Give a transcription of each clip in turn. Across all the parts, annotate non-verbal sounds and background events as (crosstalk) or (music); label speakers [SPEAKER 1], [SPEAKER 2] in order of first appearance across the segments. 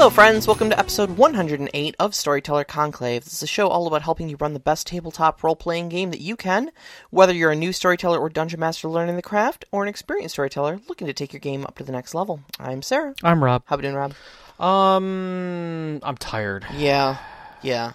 [SPEAKER 1] Hello, friends. Welcome to episode 108 of Storyteller Conclave. This is a show all about helping you run the best tabletop role playing game that you can, whether you're a new storyteller or dungeon master learning the craft, or an experienced storyteller looking to take your game up to the next level. I'm Sarah.
[SPEAKER 2] I'm Rob.
[SPEAKER 1] How we doing, Rob?
[SPEAKER 2] Um, I'm tired.
[SPEAKER 1] Yeah, yeah,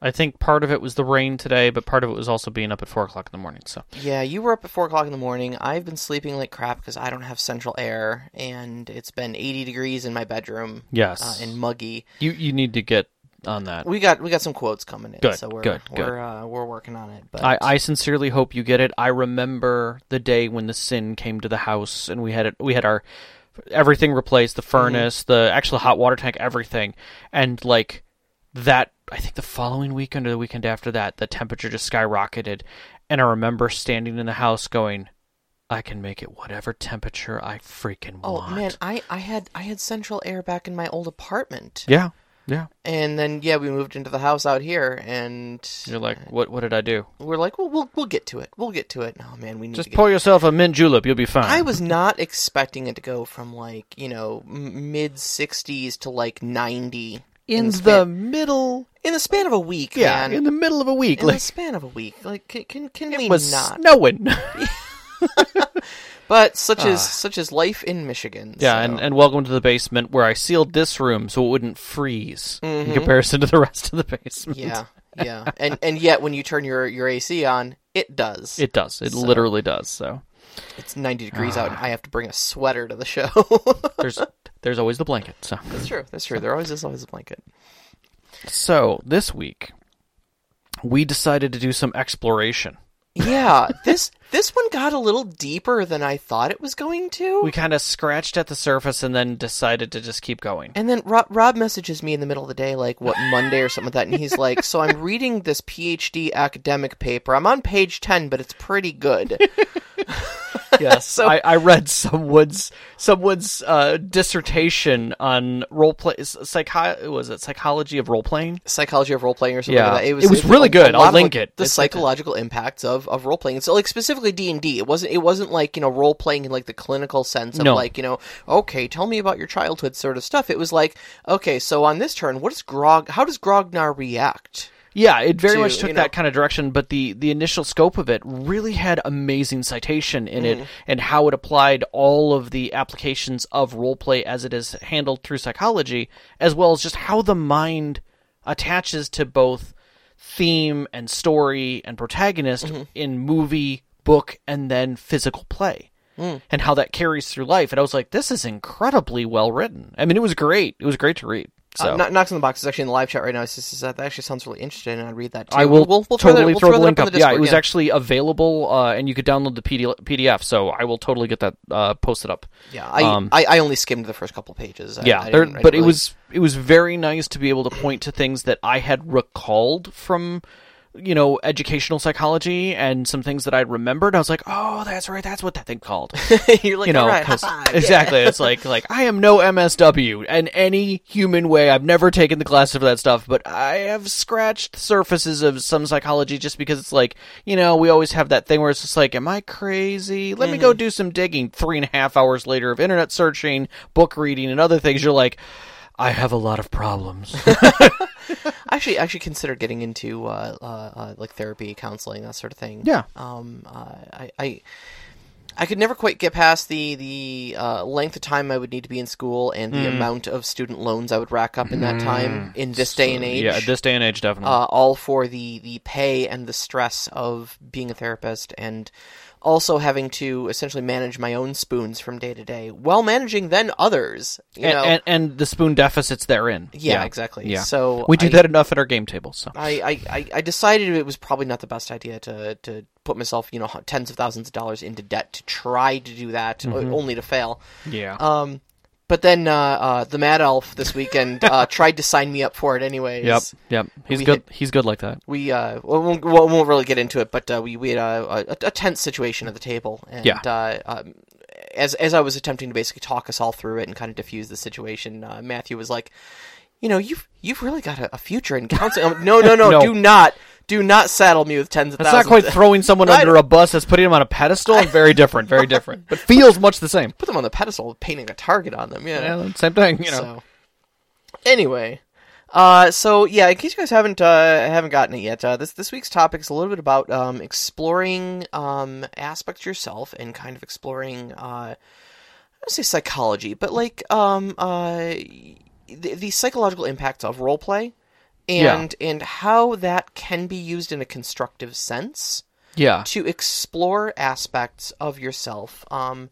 [SPEAKER 2] I think part of it was the rain today, but part of it was also being up at four o'clock in the morning. So
[SPEAKER 1] yeah. You were up at four o'clock in the morning. I've been sleeping like crap because I don't have central air, and it's been 80 degrees in my bedroom.
[SPEAKER 2] yes,
[SPEAKER 1] uh, and muggy.
[SPEAKER 2] you you need to get on that.
[SPEAKER 1] We got we got some quotes coming in,
[SPEAKER 2] Good,
[SPEAKER 1] so we're
[SPEAKER 2] good, good.
[SPEAKER 1] we're Uh, we're working on it. But
[SPEAKER 2] I, I sincerely hope you get it. I remember the day when the sin came to the house, and we had it. We had our everything replaced, the furnace, the actual hot water tank, everything, and like that. I think the following weekend or the weekend after that, the temperature just skyrocketed, and I remember standing in the house going, "I can make it whatever temperature I freaking
[SPEAKER 1] oh
[SPEAKER 2] want."
[SPEAKER 1] man, I I had I had central air back in my old apartment.
[SPEAKER 2] Yeah, yeah.
[SPEAKER 1] And then yeah, we moved into the house out here, and
[SPEAKER 2] You're like, what? What did I do?
[SPEAKER 1] we're like, well, we'll we'll get to it. We'll get to it. Oh man, we need
[SPEAKER 2] Just
[SPEAKER 1] to
[SPEAKER 2] pour yourself a mint julep. You'll be fine.
[SPEAKER 1] I was not expecting it to go from like you know mid sixties to like ninety
[SPEAKER 2] in
[SPEAKER 1] the
[SPEAKER 2] the
[SPEAKER 1] span-
[SPEAKER 2] middle.
[SPEAKER 1] in the span of a week.
[SPEAKER 2] Yeah,
[SPEAKER 1] man.
[SPEAKER 2] in the middle of a week.
[SPEAKER 1] In
[SPEAKER 2] like
[SPEAKER 1] the span of a week. Like can can, can we
[SPEAKER 2] it was
[SPEAKER 1] not?
[SPEAKER 2] snowing. (laughs) (laughs)
[SPEAKER 1] But such is such is life in Michigan.
[SPEAKER 2] Ah. yeah,
[SPEAKER 1] so-
[SPEAKER 2] and, and welcome to the basement where I sealed this room so it wouldn't freeze in comparison to the rest of the basement.
[SPEAKER 1] Mm-hmm. yeah, yeah, and and yet when you turn your your AC on, it does.
[SPEAKER 2] It does. It
[SPEAKER 1] So-
[SPEAKER 2] literally does. So
[SPEAKER 1] It's 90 degrees out,
[SPEAKER 2] Ah.
[SPEAKER 1] and I have to bring a sweater to the show.
[SPEAKER 2] there's (laughs) there's always the blanket. So
[SPEAKER 1] that's true. That's true. There always is always a blanket.
[SPEAKER 2] so this week we decided to do some exploration.
[SPEAKER 1] Yeah, this this one got a little deeper than I thought it was going to.
[SPEAKER 2] We kind of scratched at the surface and then decided to just keep going.
[SPEAKER 1] and then Rob, Rob messages me in the middle of the day, like what Monday or something like that, and he's like, "So I'm reading this PhD academic paper. I'm on page ten, but it's pretty good." (laughs)
[SPEAKER 2] Yes,
[SPEAKER 1] So-
[SPEAKER 2] I, I read someone's someone's uh, dissertation on role play. Psycho was it psychology of role playing?
[SPEAKER 1] Psychology of role playing or something
[SPEAKER 2] Yeah.
[SPEAKER 1] like that.
[SPEAKER 2] It was really
[SPEAKER 1] a-
[SPEAKER 2] good.
[SPEAKER 1] a
[SPEAKER 2] I'll link
[SPEAKER 1] like,
[SPEAKER 2] it.
[SPEAKER 1] The psychological impacts of, of role playing. So like specifically D and D. It wasn't it wasn't like you know role playing in like the clinical sense of
[SPEAKER 2] No.
[SPEAKER 1] like you know okay tell me about your childhood sort of stuff. It was like okay so on this turn what does Grog how does Grognar react?
[SPEAKER 2] Yeah, it very
[SPEAKER 1] To,
[SPEAKER 2] much took
[SPEAKER 1] you know-
[SPEAKER 2] that kind of direction, but the the initial scope of it really had amazing citation in
[SPEAKER 1] Mm-hmm.
[SPEAKER 2] it and how it applied all of the applications of role play as it is handled through psychology, as well as just how the mind attaches to both theme and story and protagonist
[SPEAKER 1] Mm-hmm.
[SPEAKER 2] in movie, book, and then physical play.
[SPEAKER 1] Mm.
[SPEAKER 2] And how that carries through life. And I was like, this is incredibly well written. I mean, it was great. It was great to read. So
[SPEAKER 1] Uh, Kno- Knox on the box is actually in the live chat right now. It's just, that actually sounds really interesting, and I'd read that too.
[SPEAKER 2] I will
[SPEAKER 1] We'll, we'll throw that-
[SPEAKER 2] totally
[SPEAKER 1] we'll
[SPEAKER 2] throw,
[SPEAKER 1] that
[SPEAKER 2] the link up.
[SPEAKER 1] the
[SPEAKER 2] yeah, it was actually available, uh, and you could download the PDF. So I will totally get that uh, posted up.
[SPEAKER 1] Yeah, I,
[SPEAKER 2] um,
[SPEAKER 1] I I only skimmed the first couple pages. I,
[SPEAKER 2] yeah,
[SPEAKER 1] I
[SPEAKER 2] there, but
[SPEAKER 1] didn't
[SPEAKER 2] it was it was very nice to be able to point to things that I had recalled from you know educational psychology and some things that I remembered. I was like, oh, that's right, that's what that thing called. (laughs)
[SPEAKER 1] You're like
[SPEAKER 2] you know,
[SPEAKER 1] right,
[SPEAKER 2] 'cause-
[SPEAKER 1] haha, yeah."
[SPEAKER 2] exactly. It's like like I am no MSW in any human way. I've never taken the class for that stuff, but I have scratched the surfaces of some psychology just because it's like you know we always have that thing where it's just like, am I crazy? Let me go
[SPEAKER 1] Mm-hmm.
[SPEAKER 2] do some digging. Three and a half hours later of internet searching, book reading, and other things, you're like. I have a lot of problems. (laughs) (laughs)
[SPEAKER 1] I actually actually considered getting into uh, uh, uh, like therapy, counseling, that sort of thing.
[SPEAKER 2] Yeah.
[SPEAKER 1] Um. Uh, I. I I could never quite get past the the uh, length of time I would need to be in school and the amount of student loans I would rack up in that time in this day and age.
[SPEAKER 2] yeah, this day and age, definitely.
[SPEAKER 1] uh, all for the the pay and the stress of being a therapist and also having to essentially manage my own spoons from day to day while managing then others. You
[SPEAKER 2] and,
[SPEAKER 1] know.
[SPEAKER 2] and and the spoon deficits therein.
[SPEAKER 1] yeah, exactly.
[SPEAKER 2] Yeah.
[SPEAKER 1] So
[SPEAKER 2] we do
[SPEAKER 1] I-
[SPEAKER 2] that enough at our game table. So
[SPEAKER 1] I, I, I, I decided it was probably not the best idea to, to put myself, you know, tens of thousands of dollars into debt to try to do that,
[SPEAKER 2] Mm-hmm.
[SPEAKER 1] only to fail.
[SPEAKER 2] yeah.
[SPEAKER 1] Um, but then uh, uh, the Mad Elf this weekend uh, (laughs) tried to sign me up for it anyways.
[SPEAKER 2] Yep, yep. He's
[SPEAKER 1] we
[SPEAKER 2] good.
[SPEAKER 1] had-
[SPEAKER 2] He's good like that.
[SPEAKER 1] We uh, we won't, we won't really get into it, but uh, we we had a, a, a tense situation at the table, and
[SPEAKER 2] Yeah.
[SPEAKER 1] uh, um, as as I was attempting to basically talk us all through it and kind of diffuse the situation, uh, Matthew was like, "You know, you've you've really got a, a future in counseling." No, no, no, (laughs)
[SPEAKER 2] No.
[SPEAKER 1] do not, do not saddle me with tens of
[SPEAKER 2] That's not quite throwing someone under a bus. That's putting them on a pedestal. (laughs) very different. Very different. But feels much the same.
[SPEAKER 1] Put them on the pedestal, painting a target on them. Yeah.
[SPEAKER 2] Yeah, same thing. You know.
[SPEAKER 1] So, Anyway, uh, so yeah, in case you guys haven't uh, haven't gotten it yet, uh, this this week's topic is a little bit about um, exploring um, aspects yourself and kind of exploring. Uh, I don't say psychology, but like um, uh, the, the psychological impacts of role play, and and how that can be used in a constructive sense
[SPEAKER 2] Yeah.
[SPEAKER 1] to explore aspects of yourself um,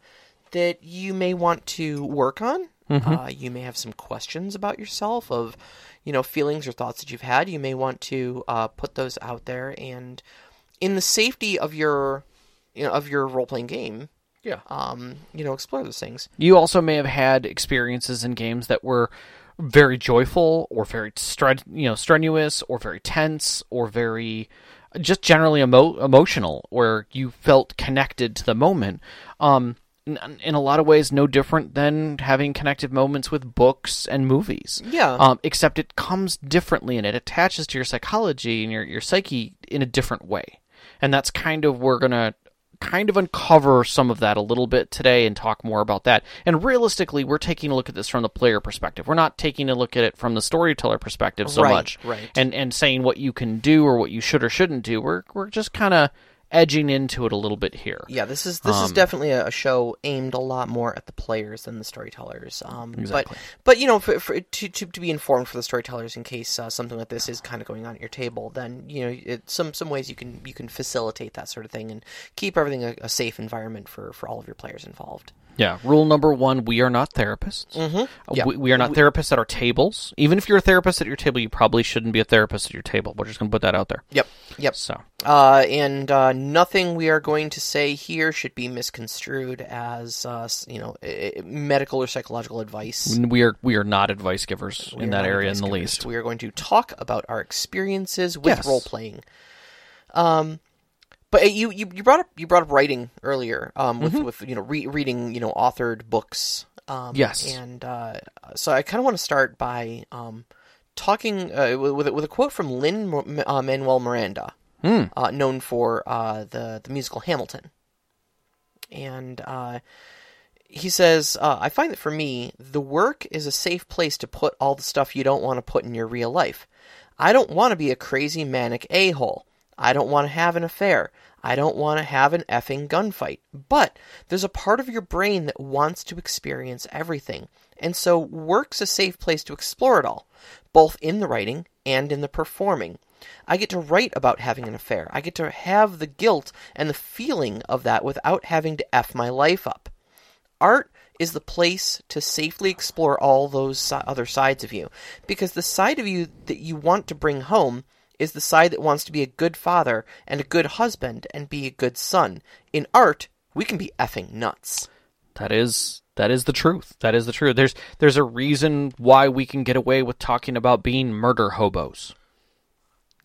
[SPEAKER 1] that you may want to work on. Uh, you may have some questions about yourself of, you know, feelings or thoughts that you've had. You may want to uh, put those out there, and in the safety of your, you know, of your role playing game,
[SPEAKER 2] Yeah.
[SPEAKER 1] um, you know, explore those things.
[SPEAKER 2] You also may have had experiences in games that were very joyful or very stre- you know strenuous or very tense or very just generally emo- emotional where you felt connected to the moment. Um in, in a lot of ways no different than having connected moments with books and movies.
[SPEAKER 1] Yeah.
[SPEAKER 2] um, except it comes differently and it attaches to your psychology and your, your psyche in a different way. And that's kind of we're gonna kind of uncover some of that a little bit today and talk more about that. And realistically we're taking a look at this from the player perspective. We're not taking a look at it from the storyteller perspective so
[SPEAKER 1] Right,
[SPEAKER 2] much.
[SPEAKER 1] right.
[SPEAKER 2] and and saying what you can do or what you should or shouldn't do. We're we're just kind of edging into it a little bit here
[SPEAKER 1] Yeah, this is this is
[SPEAKER 2] Um,
[SPEAKER 1] definitely a, a show aimed a lot more at the players than the storytellers. Um,
[SPEAKER 2] Exactly.
[SPEAKER 1] But but you know, for, for, to, to to be informed for the storytellers in case uh, something like this is kind of going on at your table, then you know it, some some ways you can you can facilitate that sort of thing and keep everything a, a safe environment for for all of your players involved.
[SPEAKER 2] Yeah. Rule number one: we are not therapists. Mm-hmm.
[SPEAKER 1] Yeah.
[SPEAKER 2] We, we are not therapists at our tables. Even if you're a therapist at your table, you probably shouldn't be a therapist at your table. We're just going to put that out there.
[SPEAKER 1] Yep. Yep.
[SPEAKER 2] So,
[SPEAKER 1] Uh, and uh, nothing we are going to say here should be misconstrued as uh, you know medical or psychological advice.
[SPEAKER 2] we are we are not advice givers
[SPEAKER 1] We
[SPEAKER 2] in that area in the
[SPEAKER 1] givers.
[SPEAKER 2] least.
[SPEAKER 1] We are going to talk about our experiences with
[SPEAKER 2] Yes.
[SPEAKER 1] role playing. Um, but uh, you, you you brought up you brought up writing earlier. Um, with with you know re- reading you know authored books. Um,
[SPEAKER 2] Yes.
[SPEAKER 1] and uh, so I kind of want to start by um talking uh, with with a- quote from Lin uh, Manuel Miranda, uh, known for uh, the the musical Hamilton, and uh, he says, uh, I find that for me, the work is a safe place to put all the stuff you don't want to put in your real life. I don't want to be a crazy manic a hole. I don't want to have an affair. I don't want to have an effing gunfight. But there's a part of your brain that wants to experience everything. And so work's a safe place to explore it all, both in the writing and in the performing. I get to write about having an affair. I get to have the guilt and the feeling of that without having to F my life up. Art is the place to safely explore all those other sides of you. Because the side of you that you want to bring home is the side that wants to be a good father and a good husband and be a good son. In art, we can be effing nuts.
[SPEAKER 2] That is that is the truth. That is the truth. There's there's a reason why we can get away with talking about being murder hobos.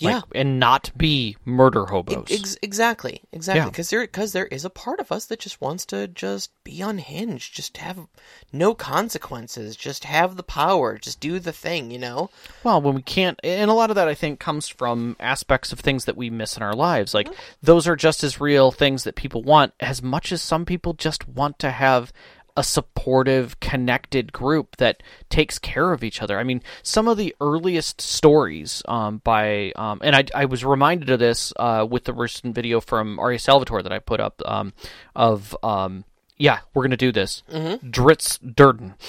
[SPEAKER 2] Like,
[SPEAKER 1] Yeah.
[SPEAKER 2] and not be murder hobos.
[SPEAKER 1] Ex- exactly, exactly.
[SPEAKER 2] Yeah.
[SPEAKER 1] Because there, because there is a part of us that just wants to just be unhinged, just have no consequences, just have the power, just do the thing, you know.
[SPEAKER 2] Well, when we can't, and a lot of that I think comes from aspects of things that we miss in our lives. Like mm-hmm. those are just as real things that people want as much as some people just want to have a supportive, connected group that takes care of each other. I mean, some of the earliest stories um, by, um, and I, I was reminded of this uh, with the recent video from R.A. Salvatore that I put up um, of. Um, yeah, we're gonna do this. Dritz Durden. (laughs)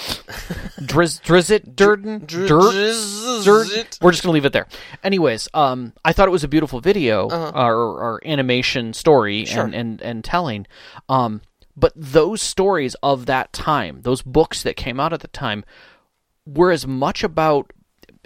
[SPEAKER 2] Driz Drizzt Durden.
[SPEAKER 1] Dr-
[SPEAKER 2] Dirt-
[SPEAKER 1] Drizzt.
[SPEAKER 2] We're just gonna leave it there. Anyways, um, I thought it was a beautiful video
[SPEAKER 1] Uh-huh.
[SPEAKER 2] or, or animation story
[SPEAKER 1] Sure.
[SPEAKER 2] and, and and telling. Um, but those stories of that time, those books that came out at the time, were as much about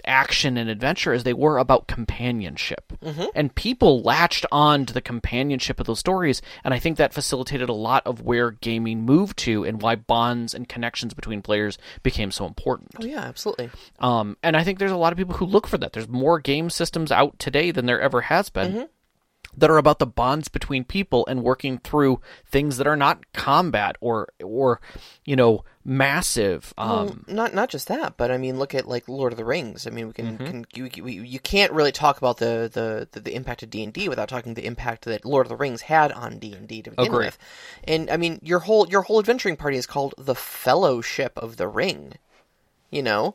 [SPEAKER 2] action and adventure as they were about companionship.
[SPEAKER 1] Mm-hmm.
[SPEAKER 2] And people latched on to the companionship of those stories, and I think that facilitated a lot of where gaming moved to and why bonds and connections between players became so important.
[SPEAKER 1] Oh yeah, absolutely.
[SPEAKER 2] Um, and I think there's a lot of people who look for that. There's more game systems out today than there ever has been. That are about the bonds between people and working through things that are not combat or or you know massive. Um,
[SPEAKER 1] Well, not not just that, but I mean, look at like Lord of the Rings. I mean, we can,
[SPEAKER 2] Mm-hmm.
[SPEAKER 1] can you, you, you can't really talk about the, the, the, the impact of D and D without talking the impact that Lord of the Rings had on D and D to begin
[SPEAKER 2] Agree.
[SPEAKER 1] with. And I mean, your whole your whole adventuring party is called the Fellowship of the Ring. You know,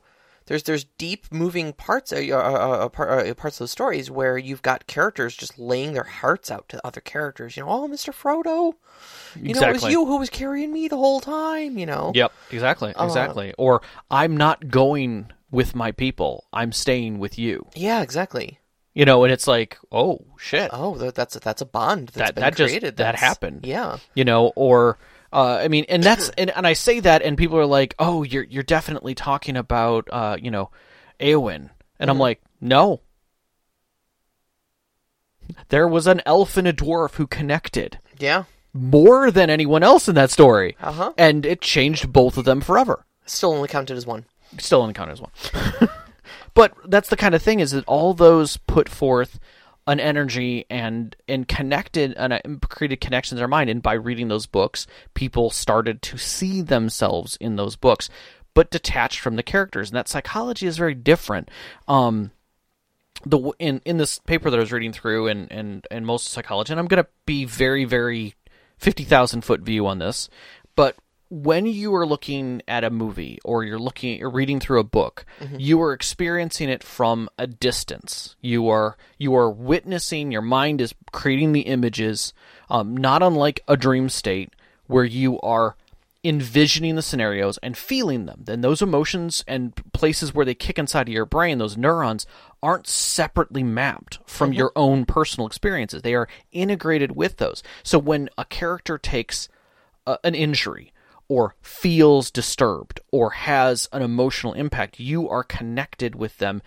[SPEAKER 1] there's there's deep moving parts uh, uh, uh, uh, parts of the stories where you've got characters just laying their hearts out to other characters. You know, oh, Mister Frodo, you know, it was you who was carrying me the whole time. You know,
[SPEAKER 2] Yep, exactly, exactly. Or I'm not going with my people. I'm staying with you.
[SPEAKER 1] yeah, exactly.
[SPEAKER 2] You know, and it's like, oh shit.
[SPEAKER 1] Oh, that, that's that's a bond that's
[SPEAKER 2] That-
[SPEAKER 1] been
[SPEAKER 2] that just-
[SPEAKER 1] created.
[SPEAKER 2] that happened.
[SPEAKER 1] Yeah,
[SPEAKER 2] you know or uh, I mean, and that's and, and I say that, and people are like, "Oh, you're you're definitely talking about uh, you know, Eowyn," and I'm like, "No, there was an elf and a dwarf who connected
[SPEAKER 1] yeah.
[SPEAKER 2] more than anyone else in that story,
[SPEAKER 1] Uh huh.
[SPEAKER 2] and it changed both of them forever."
[SPEAKER 1] Still only counted as one.
[SPEAKER 2] Still only counted as one. (laughs) but that's the kind of thing is that all those put forth an energy and and connected and uh, created connections in their mind. And by reading those books people started to see themselves in those books but detached from the characters. And that psychology is very different. Um the in in this paper that I was reading through and and and most psychology and I'm going to be very very 50,000 foot view on this but when you are looking at a movie or you're looking you're reading through a book you are experiencing it from a distance. You are you are witnessing your mind is creating the images um, not unlike a dream state where you are envisioning the scenarios and feeling them. Then those emotions and places where they kick inside of your brain those neurons aren't separately mapped from your own personal experiences. They are integrated with those. So when a character takes uh, an injury or feels disturbed or has an emotional impact, you are connected with them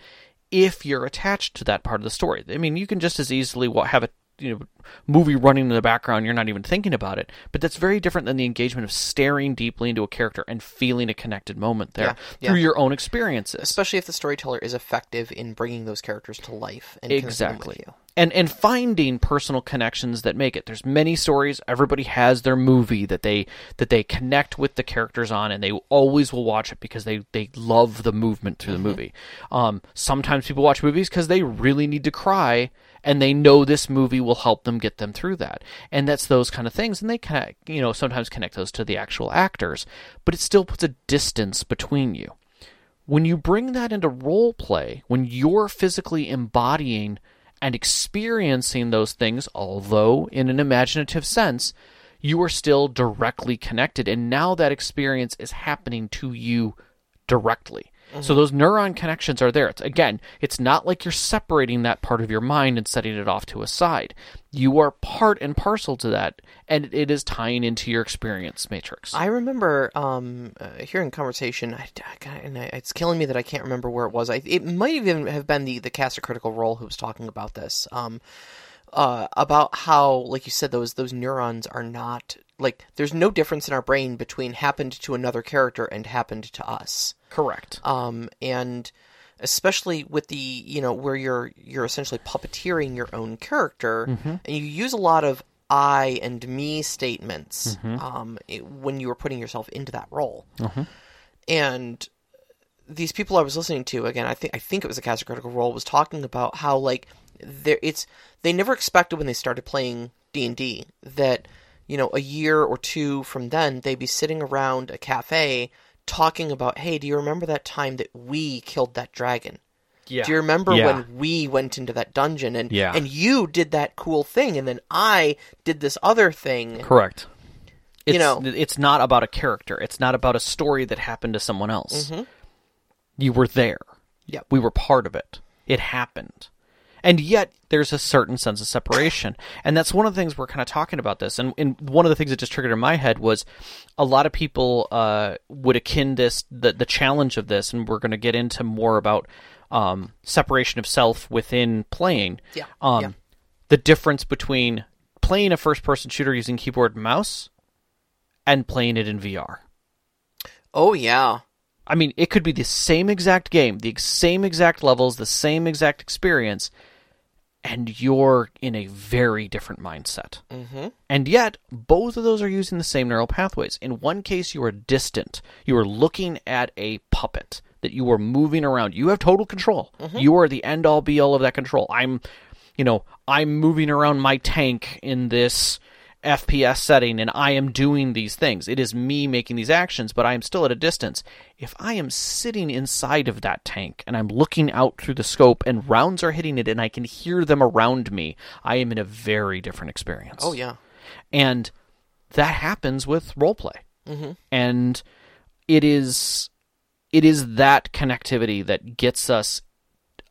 [SPEAKER 2] if you're attached to that part of the story. I mean, you can just as easily have a you know movie running in the background you're not even thinking about it but that's very different than the engagement of staring deeply into a character and feeling a connected moment there
[SPEAKER 1] Yeah, yeah.
[SPEAKER 2] through your own experiences
[SPEAKER 1] Especially if the storyteller is effective in bringing those characters to life and connecting them with
[SPEAKER 2] exactly
[SPEAKER 1] you.
[SPEAKER 2] And and finding personal connections that make it. There's many stories. Everybody has their movie that they that they connect with the characters on and they always will watch it because they they love the movement through the movie. Um sometimes people watch movies because they really need to cry and they know this movie will help them get them through that. And that's those kind of things and they connect you know sometimes connect those to the actual actors but it still puts a distance between you. When you bring that into role play, when you're physically embodying and experiencing those things, although in an imaginative sense, you are still directly connected. And now that experience is happening to you directly. So those neuron connections are there. It's, again, it's not like you're separating that part of your mind and setting it off to a side. You are part and parcel to that, and it is tying into your experience matrix.
[SPEAKER 1] I remember um, uh, hearing conversation, I, I- and I, it's killing me that I can't remember where it was. I, it might even have been the the cast of Critical Role who was talking about this, um, uh, about how, like you said, those those neurons are not like there's no difference in our brain between happened to another character and happened to us.
[SPEAKER 2] Correct.
[SPEAKER 1] um, and especially with the you know where you're you're essentially puppeteering your own character, and you use a lot of I and me statements um, it- when you were putting yourself into that role, and these people I was listening to again, I think I think it was a cast critical role was talking about how like there it's they never expected when they started playing D and D that you know a year or two from then they'd be sitting around a cafe talking about hey do you remember that time that we killed that dragon
[SPEAKER 2] Yeah.
[SPEAKER 1] do you remember
[SPEAKER 2] Yeah.
[SPEAKER 1] when we went into that dungeon and
[SPEAKER 2] Yeah.
[SPEAKER 1] and you did that cool thing and then I did this other thing
[SPEAKER 2] Correct. It's,
[SPEAKER 1] You know-
[SPEAKER 2] it's not about a character. It's not about a story that happened to someone else. Mm-hmm. You were there.
[SPEAKER 1] Yep.
[SPEAKER 2] We were part of it. It happened. And yet, there's a certain sense of separation. And that's one of the things we're kind of talking about this. And, and one of the things that just triggered in my head was a lot of people uh, would akin this, the, the challenge of this, and we're going to get into more about um, separation of self within playing.
[SPEAKER 1] Yeah,
[SPEAKER 2] Um,
[SPEAKER 1] yeah.
[SPEAKER 2] The difference between playing a first person shooter using keyboard and mouse and playing it in VR.
[SPEAKER 1] oh yeah
[SPEAKER 2] I mean, it could be the same exact game, the same exact levels, the same exact experience, and you're in a very different mindset.
[SPEAKER 1] mm-hmm.
[SPEAKER 2] And yet, both of those are using the same neural pathways. In one case, you are distant. You are looking at a puppet that you are moving around. You have total control. You are the end all be all of that control. I'm, you know, I'm moving around my tank in this FPS setting and I am doing these things. It is me making these actions, but I am still at a distance. If I am sitting inside of that tank and I'm looking out through the scope and rounds are hitting it and I can hear them around me, I am in a very different experience.
[SPEAKER 1] Oh yeah.
[SPEAKER 2] And that happens with roleplay. Mm-hmm. And it is it is that connectivity that gets us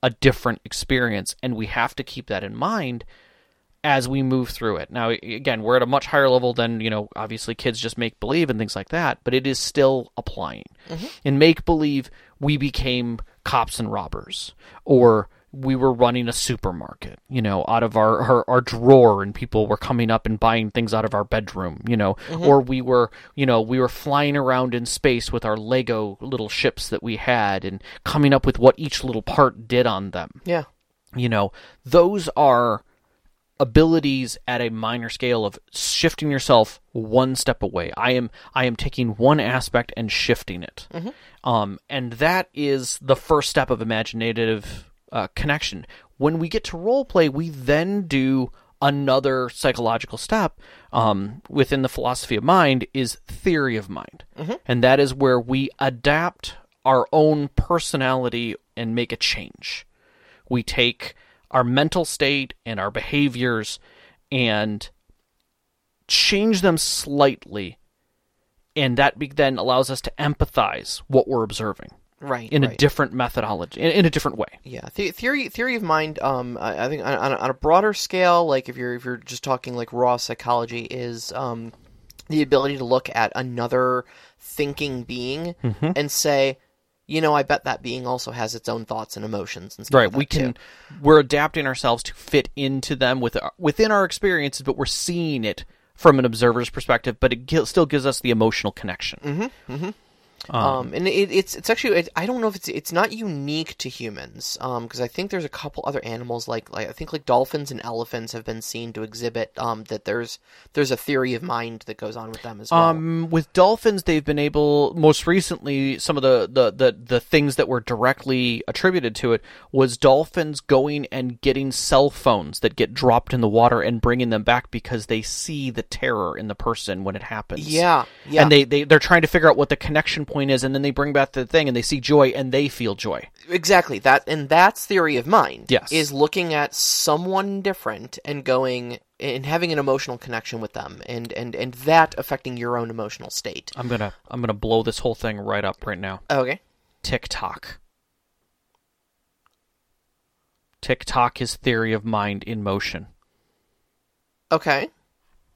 [SPEAKER 2] a different experience and we have to keep that in mind as we move through it. Now again, we're at a much higher level than, you know, obviously kids just make believe and things like that, but it is still applying. Mm-hmm. In make believe we became cops and robbers or we were running a supermarket, you know, out of our, our, our drawer and people were coming up and buying things out of our bedroom, you know, mm-hmm. or we were, you know, we were flying around in space with our Lego little ships that we had and coming up with what each little part did on them.
[SPEAKER 1] Yeah.
[SPEAKER 2] You know, those are abilities at a minor scale of shifting yourself one step away. I am I am taking one aspect and shifting it. Um, and that is the first step of imaginative uh, connection. When we get to role play, we then do another psychological step um, within the philosophy of mind is theory of mind, and that is where we adapt our own personality and make a change. We take our mental state and our behaviors and change them slightly, and that be- then allows us to empathize what we're observing
[SPEAKER 1] Right.
[SPEAKER 2] in a different methodology, in, in a different way.
[SPEAKER 1] Yeah, the- theory theory of mind. Um, I, I think on, on a broader scale, like if you're if you're just talking like raw psychology, is um, the ability to look at another thinking being
[SPEAKER 2] Mm-hmm.
[SPEAKER 1] and say, you know, I bet that being also has its own thoughts and emotions and stuff.
[SPEAKER 2] Right,
[SPEAKER 1] like
[SPEAKER 2] we can
[SPEAKER 1] too.
[SPEAKER 2] we're adapting ourselves to fit into them with our, within our experiences, but we're seeing it from an observer's perspective, but it still gives us the emotional connection. Mm-hmm, mm-hmm.
[SPEAKER 1] Um, and it, it's it's actually it, I don't know if it's it's not unique to humans because I think there's a couple other animals like like I think like dolphins and elephants have been seen to exhibit um, that there's there's a theory of mind that goes on with them as well.
[SPEAKER 2] Um, with dolphins, they've been able. Most recently, some of the, the, the, the things that were directly attributed to it was dolphins going and getting cell phones that get dropped in the water and bringing them back because they see the terror in the person when it happens.
[SPEAKER 1] yeah, yeah,
[SPEAKER 2] And they, they they're trying to figure out what the connection point is, and then they bring back the thing, and they see joy, and they feel joy.
[SPEAKER 1] exactly that, and that's theory of mind.
[SPEAKER 2] Yes.
[SPEAKER 1] is looking at someone different and going and having an emotional connection with them, and and and that affecting your own emotional state.
[SPEAKER 2] I'm gonna I'm gonna blow this whole thing right up right now.
[SPEAKER 1] Okay.
[SPEAKER 2] TikTok. TikTok is theory of mind in motion.
[SPEAKER 1] Okay.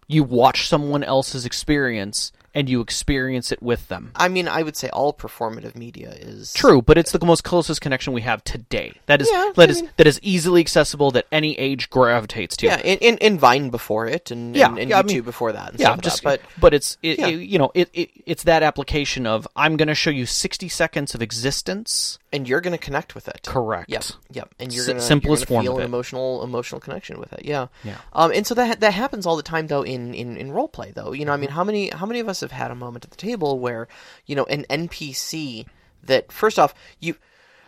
[SPEAKER 2] You watch someone else's experience and you experience it with them.
[SPEAKER 1] I mean, I would say all performative media is
[SPEAKER 2] True, but it's the most closest connection we have today. That is
[SPEAKER 1] Yeah,
[SPEAKER 2] that
[SPEAKER 1] I
[SPEAKER 2] is
[SPEAKER 1] mean-
[SPEAKER 2] that is easily accessible that any age gravitates to.
[SPEAKER 1] Yeah, and, and Vine before it, and,
[SPEAKER 2] Yeah,
[SPEAKER 1] and, and
[SPEAKER 2] yeah, I
[SPEAKER 1] YouTube
[SPEAKER 2] mean-
[SPEAKER 1] before that. And
[SPEAKER 2] Yeah,
[SPEAKER 1] stuff
[SPEAKER 2] just
[SPEAKER 1] that.
[SPEAKER 2] but it's it,
[SPEAKER 1] Yeah.
[SPEAKER 2] it- you know it, it it's that application of I'm going to show you 60 seconds of existence.
[SPEAKER 1] And you're going to connect with it.
[SPEAKER 2] Correct.
[SPEAKER 1] Yep, yep, and you're
[SPEAKER 2] S-
[SPEAKER 1] going to
[SPEAKER 2] simplest form
[SPEAKER 1] feel an emotional emotional connection with it. Yeah,
[SPEAKER 2] Yeah.
[SPEAKER 1] Um, and so that that happens all the time though in in, in role play though. You know, I mean, how many how many of us have had a moment at the table where you know an NPC that first off you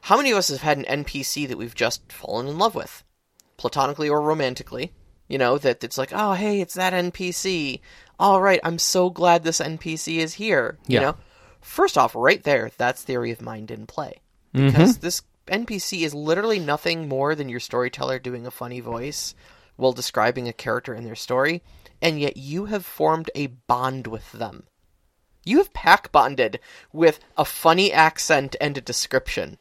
[SPEAKER 1] how many of us have had an NPC that we've just fallen in love with, platonically or romantically? You know that it's like, oh hey, it's that NPC. All right, I'm so glad this NPC is here. You know, first off, right there, that's theory of mind in play because this NPC is literally nothing more than your storyteller doing a funny voice while describing a character in their story, and yet you have formed a bond with them. You have pack bonded with a funny accent and a description.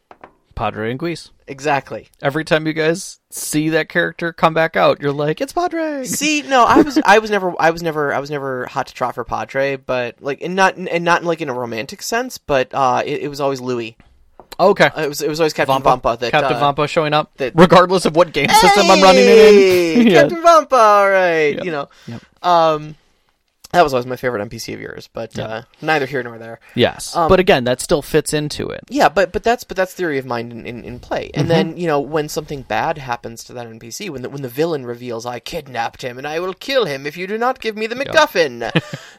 [SPEAKER 2] Padre and Guise.
[SPEAKER 1] Exactly.
[SPEAKER 2] Every time you guys see that character come back out, you're like, "It's Padre."
[SPEAKER 1] See, no, I was, I was never, I was never, I was never hot to trot for Padre, but like, and not, and not like in a romantic sense, but uh, it, it was always Louis.
[SPEAKER 2] Okay.
[SPEAKER 1] Uh, It was, it was always Captain Vampa, that
[SPEAKER 2] Captain
[SPEAKER 1] uh,
[SPEAKER 2] Vampa showing up,
[SPEAKER 1] that-
[SPEAKER 2] regardless of what game system I'm running it
[SPEAKER 1] Hey,
[SPEAKER 2] in. (laughs) (laughs) Yeah.
[SPEAKER 1] Captain Vampa, all right.
[SPEAKER 2] Yep.
[SPEAKER 1] You know,
[SPEAKER 2] Yep.
[SPEAKER 1] um, that was always my favorite NPC of yours, but uh, neither here nor there.
[SPEAKER 2] Yes,
[SPEAKER 1] Um,
[SPEAKER 2] but again, that still fits into it.
[SPEAKER 1] Yeah, but but that's but that's theory of mind in, in, in play. And
[SPEAKER 2] Mm-hmm.
[SPEAKER 1] then you know when something bad happens to that NPC, when the when the villain reveals I kidnapped him and I will kill him if you do not give me the MacGuffin,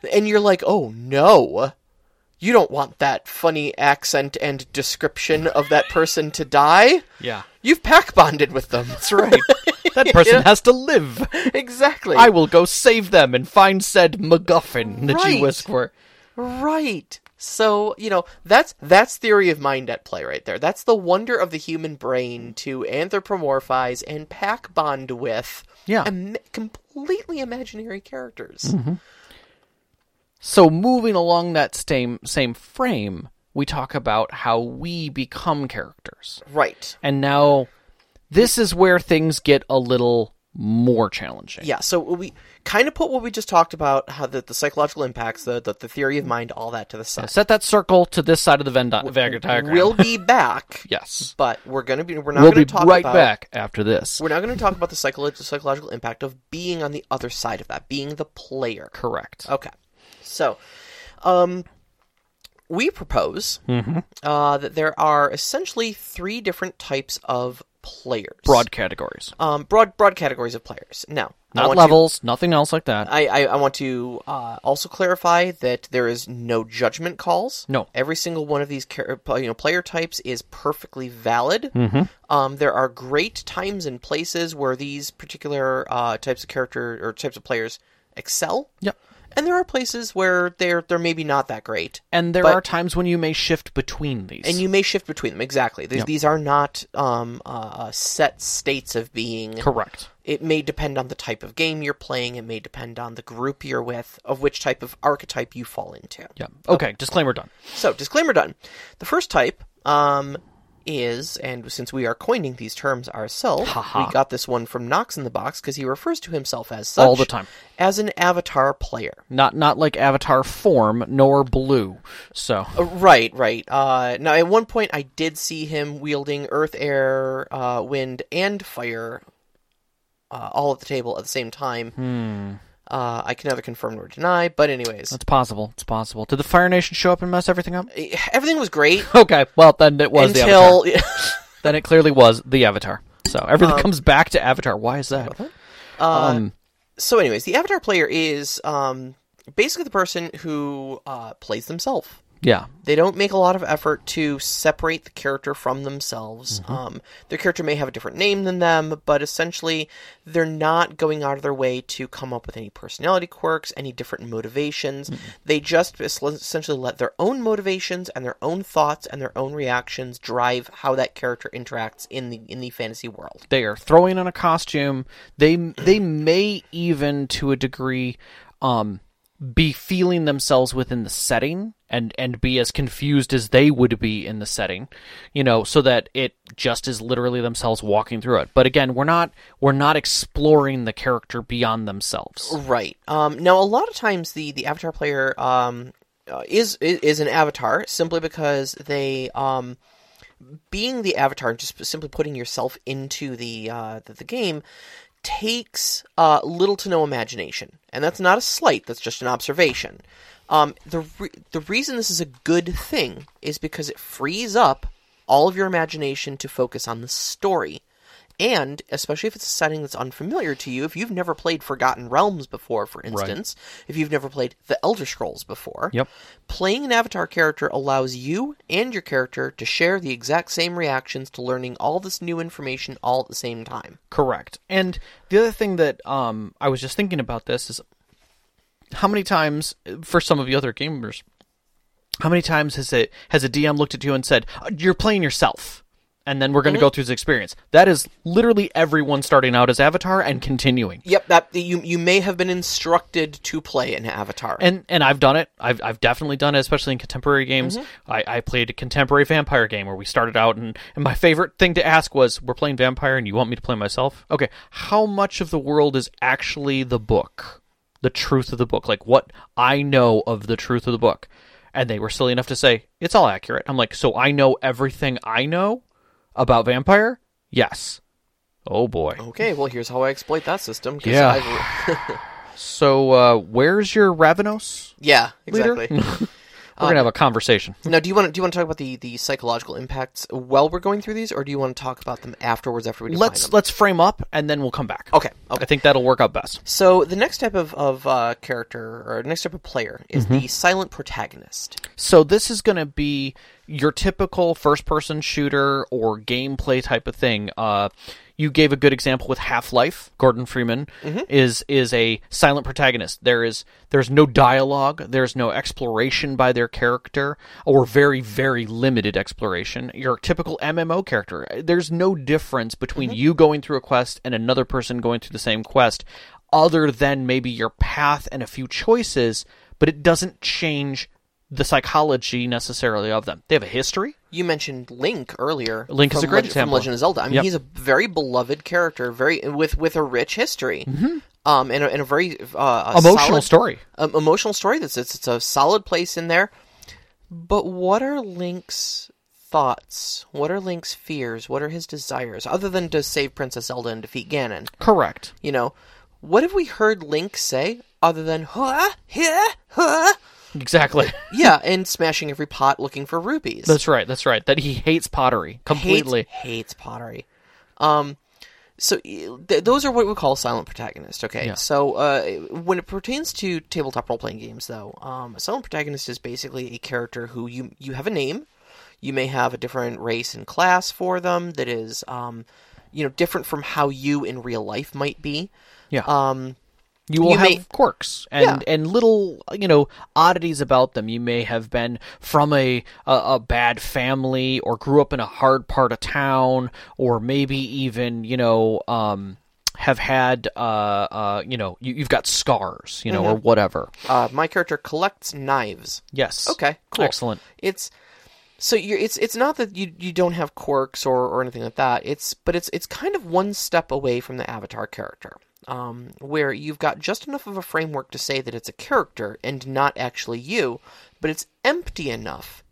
[SPEAKER 1] (laughs) and you're like, oh no. You don't want that funny accent and description of that person to die.
[SPEAKER 2] Yeah,
[SPEAKER 1] You've pack bonded with them.
[SPEAKER 2] that's right. That (laughs) person
[SPEAKER 1] Yeah.
[SPEAKER 2] has to live.
[SPEAKER 1] exactly.
[SPEAKER 2] I will go save them and find said MacGuffin that
[SPEAKER 1] Right.
[SPEAKER 2] you whisk for.
[SPEAKER 1] Right. So, you know, that's that's theory of mind at play right there. That's the wonder of the human brain to anthropomorphize and pack bond with
[SPEAKER 2] Yeah.
[SPEAKER 1] im- completely imaginary characters. Mm-hmm.
[SPEAKER 2] So moving along that same same frame, we talk about how we become characters.
[SPEAKER 1] Right.
[SPEAKER 2] And now this is where things get a little more challenging.
[SPEAKER 1] Yeah, so we kind of put what we just talked about, how the, the psychological impacts, the, the the theory of mind, all that to the side.
[SPEAKER 2] Set that circle to this side of the Venn, di- Venn diagram.
[SPEAKER 1] We'll be back, (laughs)
[SPEAKER 2] yes.
[SPEAKER 1] but we're gonna be we're not
[SPEAKER 2] We'll
[SPEAKER 1] gonna
[SPEAKER 2] be
[SPEAKER 1] talk
[SPEAKER 2] right
[SPEAKER 1] about
[SPEAKER 2] back after this.
[SPEAKER 1] we're not gonna talk about the psycholo- psychological impact of being on the other side of that, being the player.
[SPEAKER 2] Correct.
[SPEAKER 1] Okay. So, um, we propose
[SPEAKER 2] Mm-hmm.
[SPEAKER 1] uh, that there are essentially three different types of players.
[SPEAKER 2] Broad categories.
[SPEAKER 1] um, broad, broad categories of players. Now,
[SPEAKER 2] Not
[SPEAKER 1] want to-
[SPEAKER 2] levels, nothing else like that.
[SPEAKER 1] I, I, I want to uh, also clarify that there is no judgment calls.
[SPEAKER 2] No.
[SPEAKER 1] Every single one of these char- you know player types is perfectly valid.
[SPEAKER 2] Mm-hmm.
[SPEAKER 1] Um, there are great times and places where these particular uh, types of character or types of players excel.
[SPEAKER 2] Yep.
[SPEAKER 1] And there are places where they're they're maybe not that great.
[SPEAKER 2] And there
[SPEAKER 1] But-
[SPEAKER 2] are times when you may shift between these.
[SPEAKER 1] And you may shift between them. Exactly. These,
[SPEAKER 2] Yep.
[SPEAKER 1] these are not um, uh, set states of being.
[SPEAKER 2] Correct.
[SPEAKER 1] It may depend on the type of game you're playing. It may depend on the group you're with, of which type of archetype you fall into.
[SPEAKER 2] Yeah. Okay, disclaimer done.
[SPEAKER 1] So, disclaimer done. The first type um, is, and since we are coining these terms ourselves, we got this one from Knox in the Box because he refers to himself as such
[SPEAKER 2] All the time.
[SPEAKER 1] as an avatar player.
[SPEAKER 2] Not not like Avatar form nor blue. So
[SPEAKER 1] Uh, Right, right. Uh, now, at one point, I did see him wielding earth, air, uh, wind, and fire uh, all at the table at the same time. Uh, I can neither confirm nor deny, but anyways,
[SPEAKER 2] it's possible. It's possible. Did the Fire Nation show up and mess everything up?
[SPEAKER 1] everything was great (laughs)
[SPEAKER 2] Okay, well then it was the
[SPEAKER 1] until
[SPEAKER 2] Avatar. (laughs) Then it clearly was the Avatar. So everything comes back to Avatar. Why is that? um,
[SPEAKER 1] so. Anyways, the avatar player is um, basically the person who uh, plays themselves.
[SPEAKER 2] Yeah,
[SPEAKER 1] They don't make a lot of effort to separate the character from themselves.
[SPEAKER 2] Mm-hmm.
[SPEAKER 1] Um, their character may have a different name than them, but essentially, they're not going out of their way to come up with any personality quirks, any different motivations. They just essentially let their own motivations and their own thoughts and their own reactions drive how that character interacts in the in the fantasy world.
[SPEAKER 2] they are throwing on a costume. They they may even to a degree um be feeling themselves within the setting and and be as confused as they would be in the setting you know so that it just is literally themselves walking through it but again we're not we're not exploring the character beyond themselves
[SPEAKER 1] Right. Um, now, a lot of times the the avatar player um, uh, is, is is an avatar simply because they um, being the avatar and just simply putting yourself into the uh, the, the game takes uh, little to no imagination, and that's not a slight. That's just an observation. Um, the re- the reason this is a good thing is because it frees up all of your imagination to focus on the story. And especially if it's a setting that's unfamiliar to you, if you've never played Forgotten Realms before, for instance, if you've never played The Elder Scrolls before,
[SPEAKER 2] Yep.
[SPEAKER 1] playing an avatar character allows you and your character to share the exact same reactions to learning all this new information all at the same time.
[SPEAKER 2] Correct. And the other thing that um, I was just thinking about this is how many times, for some of the other gamers, how many times has it has a DM looked at you and said, "Uh, "You're playing yourself," and then we're going to mm-hmm. go through this experience. That is literally everyone starting out as Avatar and continuing.
[SPEAKER 1] Yep, that you you may have been instructed to play an avatar.
[SPEAKER 2] And and I've done it. I've I've definitely done it, especially in contemporary games. Mm-hmm. I, I played a contemporary vampire game where we started out, and, and my favorite thing to ask was, "We're playing vampire, and you want me to play myself? Okay, how much of the world is actually the book, the truth of the book? Like what I know of the truth of the book?" And they were silly enough to say it's all accurate. I'm like, so I know everything I know about vampire? Yes. Oh boy.
[SPEAKER 1] okay, well here's how I exploit that system.
[SPEAKER 2] Yeah.
[SPEAKER 1] I've- (sighs) (laughs)
[SPEAKER 2] So uh, where's your Ravnos?
[SPEAKER 1] yeah, exactly. (laughs)
[SPEAKER 2] We're gonna have a conversation.
[SPEAKER 1] now, do you want to do you want to talk about the, the psychological impacts while we're going through these, or do you want to talk about them afterwards after we
[SPEAKER 2] let's
[SPEAKER 1] them?
[SPEAKER 2] let's frame up and then we'll come back.
[SPEAKER 1] Okay, okay.
[SPEAKER 2] I think that'll work out best.
[SPEAKER 1] So the next type of, of uh, character or next type of player is
[SPEAKER 2] Mm-hmm.
[SPEAKER 1] the silent protagonist.
[SPEAKER 2] So this is going to be your typical first person shooter or gameplay type of thing. Uh, you gave a good example with Half Life. Gordon Freeman is is a silent protagonist. There is there's no dialogue. There's no exploration by their character, or very very limited exploration. Your typical MMO character. There's no difference between you going through a quest and another person going through the same quest, other than maybe your path and a few choices. But it doesn't change the psychology necessarily of them. They have a history.
[SPEAKER 1] You mentioned Link earlier.
[SPEAKER 2] Link is a great
[SPEAKER 1] Legend,
[SPEAKER 2] example.
[SPEAKER 1] From Legend of Zelda. I mean,
[SPEAKER 2] Yep.
[SPEAKER 1] he's a very beloved character, very with with a rich history,
[SPEAKER 2] Mm-hmm.
[SPEAKER 1] um, and a, and a very uh, a
[SPEAKER 2] Emotional
[SPEAKER 1] solid-
[SPEAKER 2] story.
[SPEAKER 1] um, emotional story. That's it's, it's a solid place in there. But what are Link's thoughts? What are Link's fears? What are his desires, other than to save Princess Zelda and defeat Ganon?
[SPEAKER 2] Correct.
[SPEAKER 1] You know, what have we heard Link say other than "huh, huh, huh"?
[SPEAKER 2] Exactly. (laughs)
[SPEAKER 1] Yeah, and smashing every pot looking for rupees.
[SPEAKER 2] That's right. That's right. That he hates pottery completely.
[SPEAKER 1] hates, hates pottery. Um, so th- those are what we call silent protagonist. Okay,
[SPEAKER 2] Yeah.
[SPEAKER 1] so uh, when it pertains to tabletop role playing games, though, um, a silent protagonist is basically a character who you you have a name, you may have a different race and class for them that is, um, you know, different from how you in real life might be.
[SPEAKER 2] Yeah.
[SPEAKER 1] Um,
[SPEAKER 2] you will
[SPEAKER 1] you
[SPEAKER 2] have
[SPEAKER 1] may-
[SPEAKER 2] quirks and and little you know oddities about them. You may have been from a, a a bad family or grew up in a hard part of town, or maybe even you know um have had uh uh you know you, you've got scars you know or whatever.
[SPEAKER 1] uh, my character collects knives.
[SPEAKER 2] Yes.
[SPEAKER 1] Okay, cool.
[SPEAKER 2] Excellent.
[SPEAKER 1] It's so you're, it's it's not that you you don't have quirks or, or anything like that. It's but it's it's kind of one step away from the avatar character, um, where you've got just enough of a framework to say that it's a character and not actually you, but it's empty enough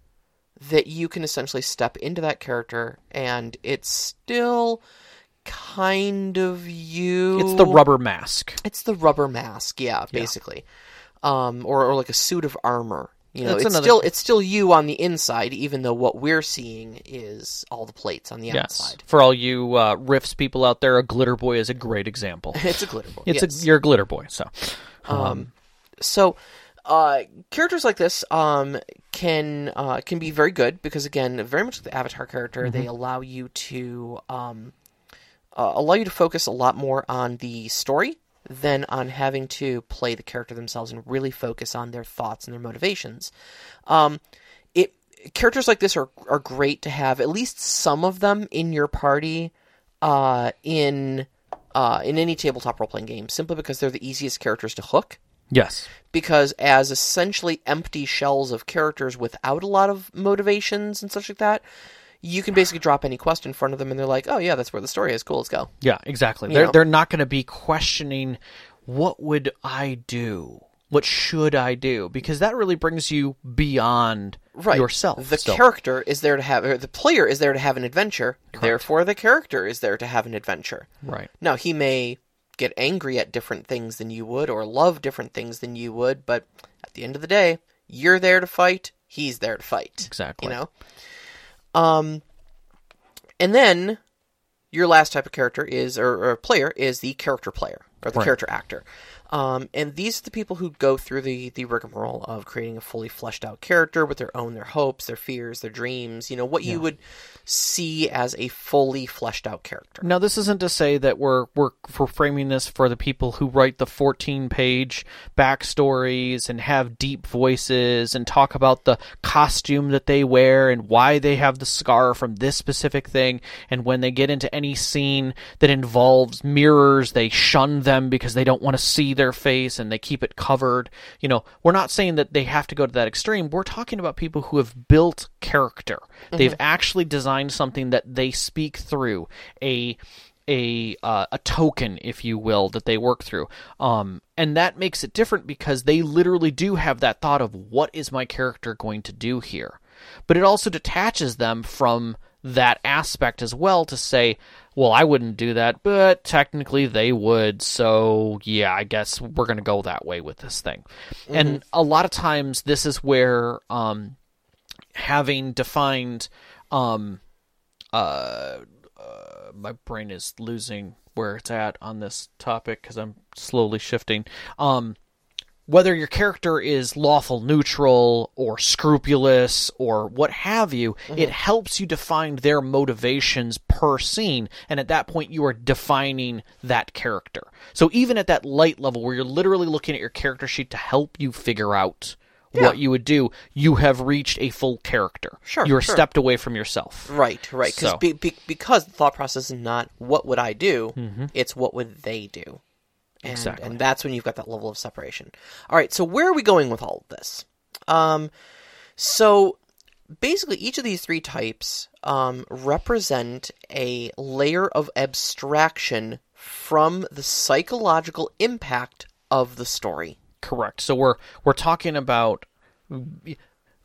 [SPEAKER 1] that you can essentially step into that character and it's still kind of you.
[SPEAKER 2] It's the rubber mask.
[SPEAKER 1] It's the rubber mask, yeah, basically, um, or or like a suit of armor. You know,
[SPEAKER 2] That's
[SPEAKER 1] it's
[SPEAKER 2] another-
[SPEAKER 1] still it's still you on the inside, even though what we're seeing is all the plates on the
[SPEAKER 2] Yes.
[SPEAKER 1] outside.
[SPEAKER 2] For all you uh, Rifts people out there, a glitter boy is a great example. (laughs)
[SPEAKER 1] It's a glitter boy.
[SPEAKER 2] It's
[SPEAKER 1] yes.
[SPEAKER 2] a you're a glitter boy. So
[SPEAKER 1] Um, so uh, characters like this um, can uh, can be very good because again, very much like the Avatar character, they allow you to um, uh, allow you to focus a lot more on the story than on having to play the character themselves and really focus on their thoughts and their motivations. Um, it characters like this are are great to have at least some of them in your party uh, in uh, in any tabletop role playing game, simply because they're the easiest characters to hook.
[SPEAKER 2] yes,
[SPEAKER 1] Because as essentially empty shells of characters without a lot of motivations and such like that, you can basically drop any quest in front of them, and they're like, "Oh yeah, that's where the story is. Cool, let's go."
[SPEAKER 2] Yeah, exactly.
[SPEAKER 1] You
[SPEAKER 2] They're
[SPEAKER 1] know?
[SPEAKER 2] they're not going to be questioning what would I do? What should I do? Because that really brings you beyond
[SPEAKER 1] Right.
[SPEAKER 2] yourself.
[SPEAKER 1] The
[SPEAKER 2] still.
[SPEAKER 1] character is there to have, or the player is there to have an adventure. Therefore, the character is there to have an adventure.
[SPEAKER 2] right.
[SPEAKER 1] Now, he may get angry at different things than you would, or love different things than you would, but at the end of the day, you're there to fight. He's there to fight.
[SPEAKER 2] Exactly.
[SPEAKER 1] You know. Um, and then your last type of character is, or, or player is the character player or the
[SPEAKER 2] Right.
[SPEAKER 1] character actor. Um, and these are the people who go through the the rigmarole of creating a fully fleshed out character with their own their hopes, their fears, their dreams. You know what you would see as a fully fleshed out character.
[SPEAKER 2] Now, this isn't to say that we're we're we're framing this for the people who write the 14 page backstories and have deep voices and talk about the costume that they wear and why they have the scar from this specific thing. And when they get into any scene that involves mirrors, they shun them because they don't want to see their face and they keep it covered. You know, we're not saying that they have to go to that extreme. We're talking about people who have built character. They've actually designed something that they speak through a a uh, a token, if you will, that they work through. Um, and that makes it different because they literally do have that thought of what is my character going to do here. But it also detaches them from that aspect as well to say, well, I wouldn't do that, but technically they would. So yeah, I guess we're going to go that way with this thing. And a lot of times, this is where um, having defined um, uh, uh, my brain is losing where it's at on this topic because I'm slowly shifting. Um, whether your character is lawful neutral or scrupulous or what have you, mm-hmm. it helps you define their motivations per scene. And at that point, you are defining that character. So even at that light level where you're literally looking at your character sheet to help you figure out what you would do, you have reached a full character.
[SPEAKER 1] Sure,
[SPEAKER 2] You are
[SPEAKER 1] sure.
[SPEAKER 2] stepped away from yourself.
[SPEAKER 1] Right, right. Cause
[SPEAKER 2] So-
[SPEAKER 1] be, be, because the thought process is not what would I do, mm-hmm. it's what would they do. And,
[SPEAKER 2] Exactly.
[SPEAKER 1] and that's when you've got that level of separation. All right, so where are we going with all of this? Um, so basically, each of these three types um, represent a layer of abstraction from the psychological impact of the story.
[SPEAKER 2] Correct. So we're we're talking about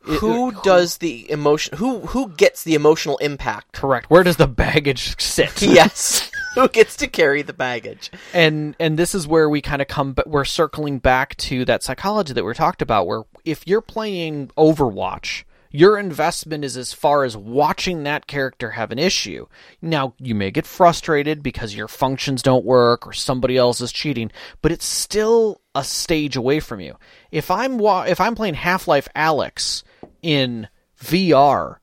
[SPEAKER 1] Who does the emotion? Who who gets the emotional impact?
[SPEAKER 2] correct. Where does the baggage sit?
[SPEAKER 1] yes, (laughs) (laughs) who gets to carry the baggage?
[SPEAKER 2] and and this is where we kind of come but we're circling back to that psychology that we talked about where if you're playing overwatch your investment is as far as watching that character have an issue now you may get frustrated because your functions don't work or somebody else is cheating but it's still a stage away from you if i'm wa- if i'm playing Half-Life Alyx in vr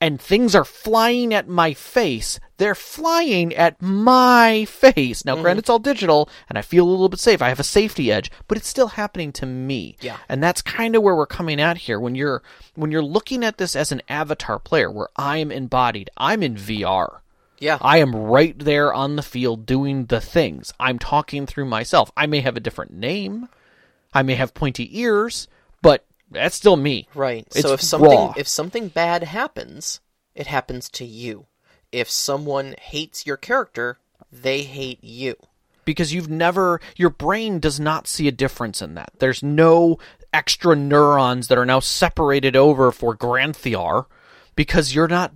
[SPEAKER 2] and things are flying at my face. They're flying at my face. Now, granted, mm-hmm. it's all digital, and I feel a little bit safe. I have a safety edge, but it's still happening to me.
[SPEAKER 1] Yeah.
[SPEAKER 2] and that's kind of where we're coming at here. When you're when you're looking at this as an avatar player, where I am embodied, I'm in VR.
[SPEAKER 1] Yeah,
[SPEAKER 2] I am right there on the field doing the things. I'm talking through myself. I may have a different name. I may have pointy ears, that's still me.
[SPEAKER 1] right.
[SPEAKER 2] It's
[SPEAKER 1] so if something
[SPEAKER 2] raw.
[SPEAKER 1] if something bad happens, it happens to you. If someone hates your character, they hate you.
[SPEAKER 2] because you've never your brain does not see a difference in that. There's no extra neurons that are now separated over for Granthiar because you're not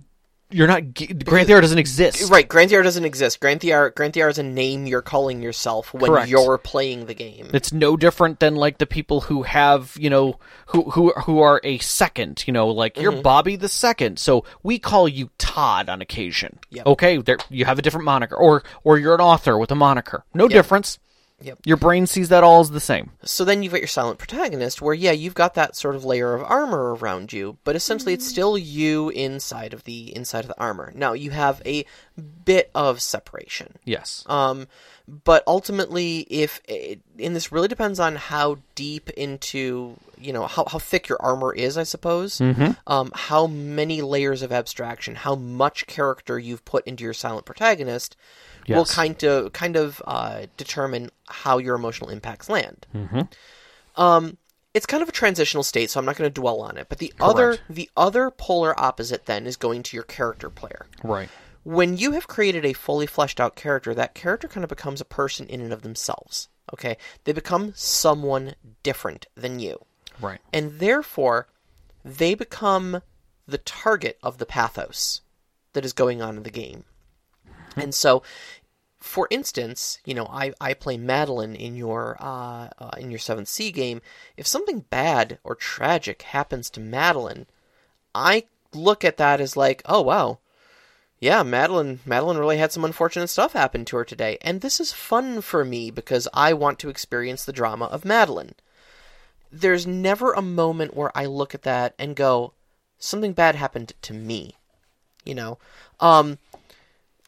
[SPEAKER 2] you're not Grand Granthiar doesn't exist.
[SPEAKER 1] Right, Grand Granthiar doesn't exist. Granthiar Granthiar is a name you're calling yourself when
[SPEAKER 2] Correct.
[SPEAKER 1] you're playing the game.
[SPEAKER 2] It's no different than like the people who have, you know, who who who are a second, you know, like you're mm-hmm. Bobby the second. So we call you Todd on occasion.
[SPEAKER 1] Yep.
[SPEAKER 2] Okay, there you have a different moniker or or you're an author with a moniker. No difference.
[SPEAKER 1] Yep.
[SPEAKER 2] Your brain sees that all as the same.
[SPEAKER 1] So then you've got your silent protagonist, where yeah, you've got that sort of layer of armor around you, but essentially it's still you inside of the inside of the armor. Now you have a bit of separation.
[SPEAKER 2] Yes.
[SPEAKER 1] Um, but ultimately, if it, and this really depends on how deep into you know how how thick your armor is, I suppose. Um, how many layers of abstraction, how much character you've put into your silent protagonist, will kind of kind of uh, determine how your emotional impacts land. Um, it's kind of a transitional state, so I'm not going to dwell on it. But the other the other polar opposite then is going to your character player
[SPEAKER 2] Right.
[SPEAKER 1] When you have created a fully fleshed out character, that character kind of becomes a person in and of themselves. Okay? They become someone different than you.
[SPEAKER 2] Right.
[SPEAKER 1] And therefore, they become the target of the pathos that is going on in the game. And so, for instance, you know, I, I play Madeline in your uh, uh, in your Seventh Sea game. If something bad or tragic happens to Madeline, I look at that as like, oh wow, yeah, Madeline Madeline really had some unfortunate stuff happen to her today, and this is fun for me because I want to experience the drama of Madeline. There's never a moment where I look at that and go, something bad happened to me. You know, um,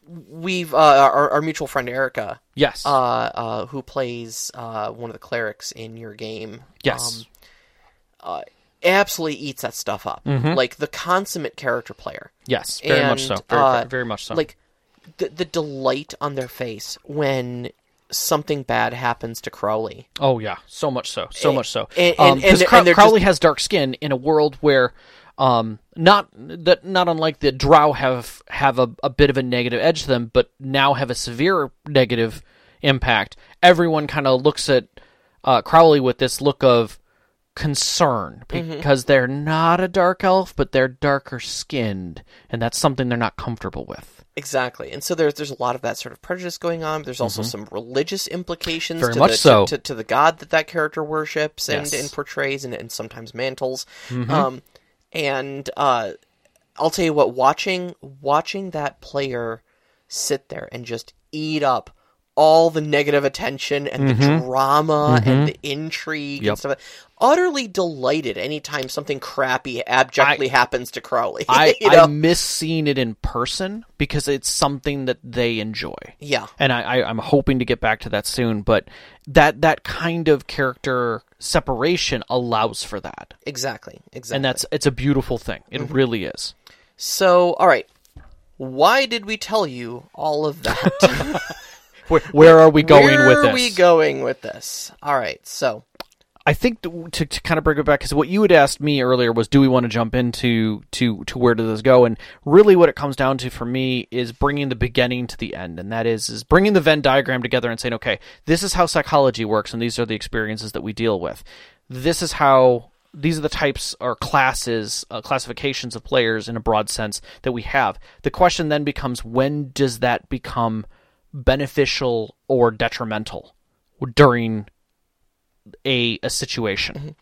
[SPEAKER 1] we've uh, our, our mutual friend Erica,
[SPEAKER 2] Yes.
[SPEAKER 1] uh, uh, who plays uh, one of the clerics in your game.
[SPEAKER 2] yes.
[SPEAKER 1] um, uh, absolutely eats that stuff up. Like the consummate character player.
[SPEAKER 2] yes. Very much so. Very,
[SPEAKER 1] uh,
[SPEAKER 2] very much so.
[SPEAKER 1] Like the the delight on their face when something bad happens to Crowley.
[SPEAKER 2] oh yeah, so much so. So much so.
[SPEAKER 1] and-
[SPEAKER 2] Um,
[SPEAKER 1] and-
[SPEAKER 2] 'cause
[SPEAKER 1] and-
[SPEAKER 2] Crow-
[SPEAKER 1] and they're
[SPEAKER 2] Crowley has dark skin in a world where. Um, not that not unlike the Drow have have a, a bit of a negative edge to them, but now have a severe negative impact. Everyone kind of looks at uh, Crowley with this look of concern
[SPEAKER 1] Mm-hmm.
[SPEAKER 2] because they're not a dark elf, but they're darker skinned, and that's something they're not comfortable with.
[SPEAKER 1] Exactly, and so there's there's a lot of that sort of prejudice going on. There's also some religious implications
[SPEAKER 2] Mm-hmm. Very
[SPEAKER 1] to
[SPEAKER 2] much
[SPEAKER 1] the,
[SPEAKER 2] so.
[SPEAKER 1] to, to, to the god that that character worships and,
[SPEAKER 2] Yes. Mm-hmm.
[SPEAKER 1] and portrays and, and sometimes mantles. Um, and uh, I'll tell you what, watching watching that player sit there and just eat up all the negative attention and the drama and the intrigue
[SPEAKER 2] Mm-hmm. Yep.
[SPEAKER 1] and stuff. Utterly delighted anytime something crappy abjectly happens to Crowley. (laughs)
[SPEAKER 2] I,
[SPEAKER 1] you know?
[SPEAKER 2] I miss seeing it in person because it's something that they enjoy.
[SPEAKER 1] yeah.
[SPEAKER 2] and I, I, I'm hoping to get back to that soon. But that that kind of character separation allows for that,
[SPEAKER 1] Exactly. Exactly.
[SPEAKER 2] and that's it's a beautiful thing. It
[SPEAKER 1] Mm-hmm.
[SPEAKER 2] really is.
[SPEAKER 1] so. All right. Why did we tell you all of that? (laughs)
[SPEAKER 2] Where, where are we (laughs) going
[SPEAKER 1] Where
[SPEAKER 2] with this?
[SPEAKER 1] Where are we going with this? All right. So
[SPEAKER 2] I think to, to, kind of bring it back because what you had asked me earlier was, do we want to jump into to to where does this go? And really, what it comes down to for me is bringing the beginning to the end, and that is is bringing the Venn diagram together and saying, okay, this is how psychology works, and these are the experiences that we deal with. This is how these are the types or classes uh, classifications of players in a broad sense that we have. The question then becomes, when does that become beneficial or detrimental during a a situation.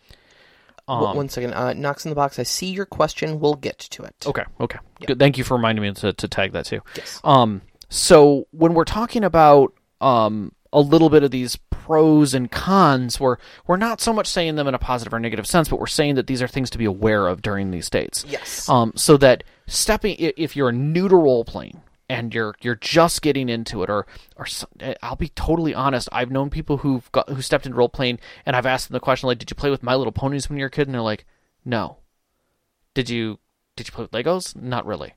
[SPEAKER 1] w- one second. Uh, Knox in the Box. I see your question. We'll get to it.
[SPEAKER 2] Okay, okay. Good. Thank you for reminding me to, to tag that too.
[SPEAKER 1] Yes.
[SPEAKER 2] Um, so when we're talking about um a little bit of these pros and cons, we're we're not so much saying them in a positive or negative sense, but we're saying that these are things to be aware of during these dates.
[SPEAKER 1] Yes.
[SPEAKER 2] Um, so that stepping, if you're new to role playing and you're you're just getting into it, or or I'll be totally honest, I've known people who've got who stepped into role playing, and I've asked them the question like, "Did you play with My Little Ponies when you were a kid?" And they're like, "No." Did you Did you play with Legos? Not really.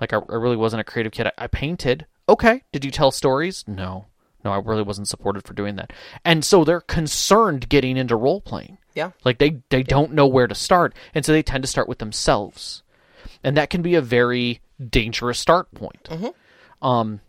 [SPEAKER 2] Like I, I really wasn't a creative kid. I, I painted. Okay. Did you tell stories? No. No, I really wasn't supported for doing that. And so they're concerned getting into role playing.
[SPEAKER 1] Yeah.
[SPEAKER 2] Like they they don't know where to start, and so they tend to start with themselves, and that can be a very dangerous start point. Um,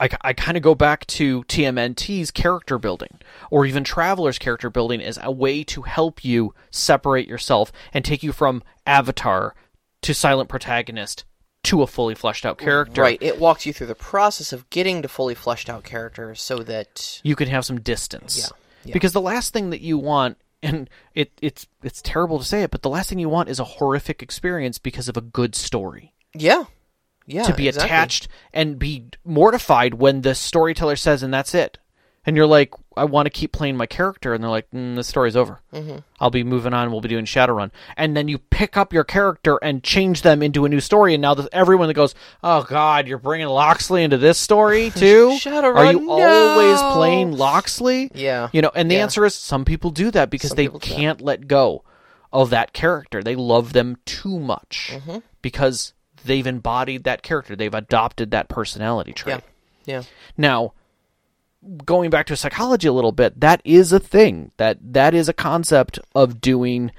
[SPEAKER 2] I, I kind of go back to TMNT's character building, or even Traveller's character building, as a way to help you separate yourself and take you from avatar to silent protagonist to a fully fleshed out character.
[SPEAKER 1] Right. It walks you through the process of getting to fully fleshed out characters so that
[SPEAKER 2] you can have some distance.
[SPEAKER 1] Yeah, yeah.
[SPEAKER 2] Because the last thing that you want, and it, it's it's terrible to say it, but the last thing you want is a horrific experience because of a good story.
[SPEAKER 1] Yeah, yeah,
[SPEAKER 2] to be
[SPEAKER 1] exactly.
[SPEAKER 2] attached and be mortified when the storyteller says, and that's it. And you're like, I want to keep playing my character, and they're like, mm, the story's over. Mm-hmm. I'll be moving on. We'll be doing Shadowrun, and then you pick up your character and change them into a new story, and now the, everyone that goes, oh God, you're bringing Loxley into this story (laughs) too?
[SPEAKER 1] Shadowrun,
[SPEAKER 2] Are you always playing Loxley?
[SPEAKER 1] Yeah.
[SPEAKER 2] You know, and the
[SPEAKER 1] Yeah.
[SPEAKER 2] answer is some people do that because
[SPEAKER 1] Some
[SPEAKER 2] they
[SPEAKER 1] people do that.
[SPEAKER 2] can't let go of that character. They love them too much
[SPEAKER 1] Mm-hmm.
[SPEAKER 2] because they've embodied that character. They've adopted that personality trait.
[SPEAKER 1] Yeah, yeah,
[SPEAKER 2] Now, going back to psychology a little bit, that is a thing. That that is a concept of doing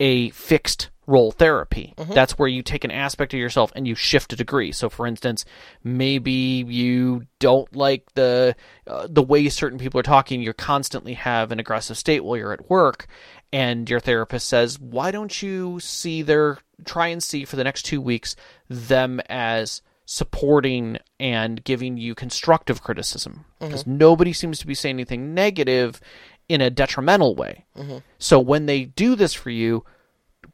[SPEAKER 2] a fixed role therapy. That's where you take an aspect of yourself and you shift a degree. So, for instance, maybe you don't like the uh, the way certain people are talking. You constantly have an aggressive state while you're at work, and your therapist says, "Why don't you see their try and see for the next two weeks them as supporting and giving you constructive criticism? Mm-hmm. Because nobody seems to be saying anything negative in a detrimental way. Mm-hmm. So when they do this for you,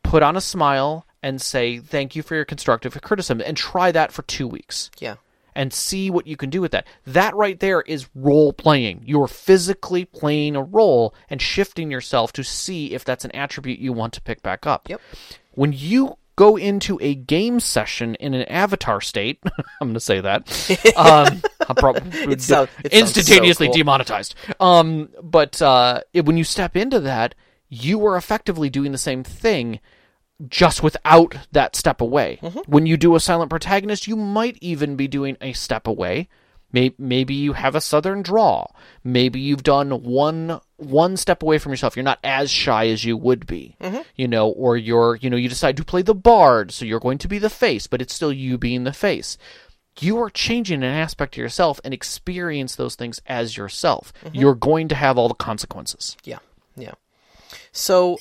[SPEAKER 2] put on a smile and say thank you for your constructive criticism and try that for 2 weeks.
[SPEAKER 1] Yeah,
[SPEAKER 2] and see what you can do with that. That right there is role playing. You're physically playing a role and shifting yourself to see if that's an attribute you want to pick back up.
[SPEAKER 1] Yep.
[SPEAKER 2] When you go into a game session in an avatar state, (laughs) I'm going to say that. (laughs) Um,
[SPEAKER 1] It it
[SPEAKER 2] instantaneously
[SPEAKER 1] so cool.
[SPEAKER 2] demonetized. Um, but uh, it, when you step into that, you are effectively doing the same thing just without that step away. Mm-hmm. When you do a silent protagonist, you might even be doing a step away. Maybe, maybe you have a southern draw. Maybe you've done one one step away from yourself. You're not as shy as you would be, mm-hmm. you know, or you're you know you decide to play the bard, so you're going to be the face, but it's still you being the face. You are changing an aspect of yourself and experience those things as yourself. Mm-hmm. You're going to have all the consequences.
[SPEAKER 1] yeah, yeah. So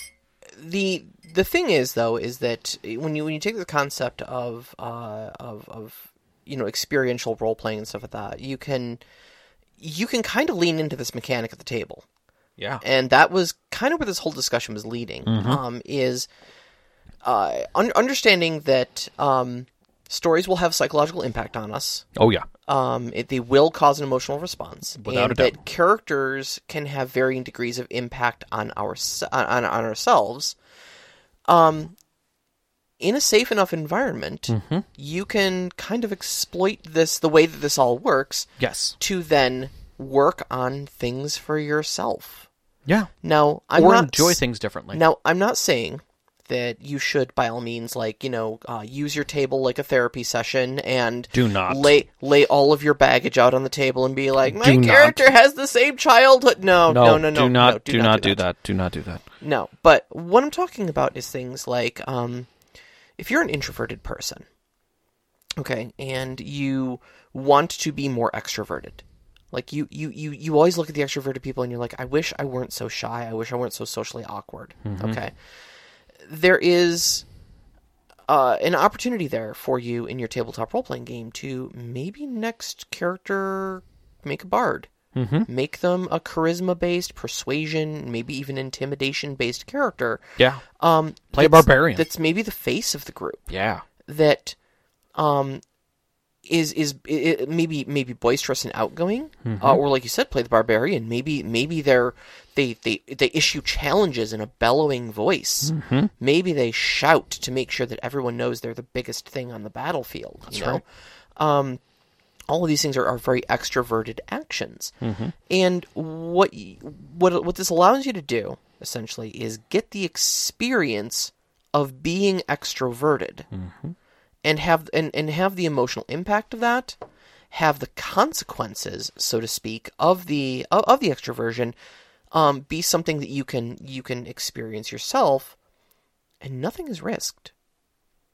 [SPEAKER 1] the the thing is though is that when you when you take the concept of uh, of of you know experiential role playing and stuff like that, you can you can kind of lean into this mechanic at the table.
[SPEAKER 2] Yeah.
[SPEAKER 1] and that was kind of where this whole discussion was leading. Um, is uh, un- understanding that um, stories will have psychological impact on us,
[SPEAKER 2] Oh yeah.
[SPEAKER 1] Um, it, they will cause an emotional response,
[SPEAKER 2] Without
[SPEAKER 1] and
[SPEAKER 2] a
[SPEAKER 1] that characters can have varying degrees of impact on our on, on ourselves. Um, in a safe enough environment,
[SPEAKER 2] Mm-hmm.
[SPEAKER 1] you can kind of exploit this the way that this all works
[SPEAKER 2] Yes.
[SPEAKER 1] to then work on things for yourself.
[SPEAKER 2] Yeah.
[SPEAKER 1] Now, I'm
[SPEAKER 2] or
[SPEAKER 1] not
[SPEAKER 2] enjoy things differently.
[SPEAKER 1] Now, I'm not saying that you should, by all means, like you know, uh, use your table like a therapy session and
[SPEAKER 2] Do not.
[SPEAKER 1] lay lay all of your baggage out on the table and be like, my
[SPEAKER 2] Do not.
[SPEAKER 1] character has the same childhood. No, no, no, no,
[SPEAKER 2] do not,
[SPEAKER 1] no,
[SPEAKER 2] do, not, do that. Do not do that.
[SPEAKER 1] No, but what I'm talking about is things like, um, if you're an introverted person, okay, and you want to be more extroverted. Like you, you, you, you always look at the extroverted people and you're like, I wish I weren't so shy. I wish I weren't so socially awkward. Okay. There is uh, an opportunity there for you in your tabletop role playing game to maybe next character make a bard.
[SPEAKER 2] Mm-hmm.
[SPEAKER 1] Make them a charisma based, persuasion, maybe even intimidation based character.
[SPEAKER 2] Yeah.
[SPEAKER 1] Um,
[SPEAKER 2] Play a barbarian.
[SPEAKER 1] That's maybe the face of the group
[SPEAKER 2] Yeah.
[SPEAKER 1] that um is is i i- maybe maybe boisterous and outgoing,
[SPEAKER 2] Mm-hmm.
[SPEAKER 1] uh, or like you said, play the barbarian. Maybe maybe they're they they they issue challenges in a bellowing voice.
[SPEAKER 2] Mm-hmm.
[SPEAKER 1] Maybe they shout to make sure that everyone knows they're the biggest thing on the battlefield. you know,
[SPEAKER 2] right.
[SPEAKER 1] um, all of these things are, are very extroverted actions,
[SPEAKER 2] Mm-hmm.
[SPEAKER 1] and what what what this allows you to do essentially is get the experience of being extroverted and have and, and have the emotional impact of that have the consequences so to speak of the of, of the extroversion um, be something that you can you can experience yourself and nothing is risked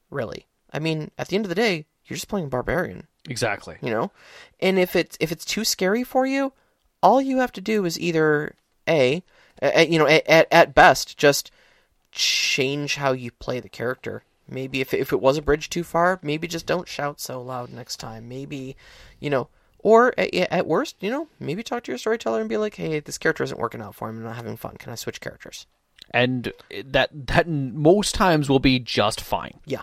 [SPEAKER 1] really. I mean at the end of the day you're just playing barbarian.
[SPEAKER 2] Exactly.
[SPEAKER 1] you know? And if it's if it's too scary for you all you have to do is either a, a you know at, at, at best just change how you play the character. Maybe if, if it was a bridge too far maybe just don't shout so loud next time. Maybe you know or at, at worst you know maybe talk to your storyteller and be like hey this character isn't working out for me i'm not having fun can i switch characters
[SPEAKER 2] And that that most times will be just fine
[SPEAKER 1] Yeah.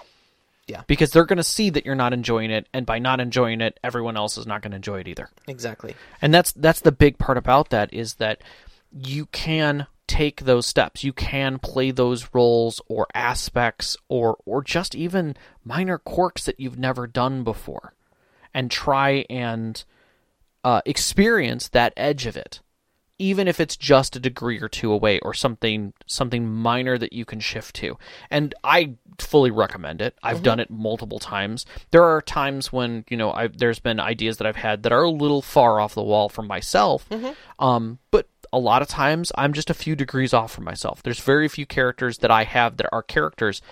[SPEAKER 2] yeah because they're going to see that you're not enjoying it, and by not enjoying it, everyone else is not going to enjoy it either.
[SPEAKER 1] exactly
[SPEAKER 2] And that's that's the big part about that is that you can take those steps. You can play those roles or aspects or or just even minor quirks that you've never done before and try and uh, experience that edge of it. Even if it's just a degree or two away or something something minor that you can shift to. And I fully recommend it. I've done it multiple times. There are times when, you know, I've, there's been ideas that I've had that are a little far off the wall from myself. Um, but a lot of times I'm just a few degrees off from myself. There's very few characters that I have that are characters,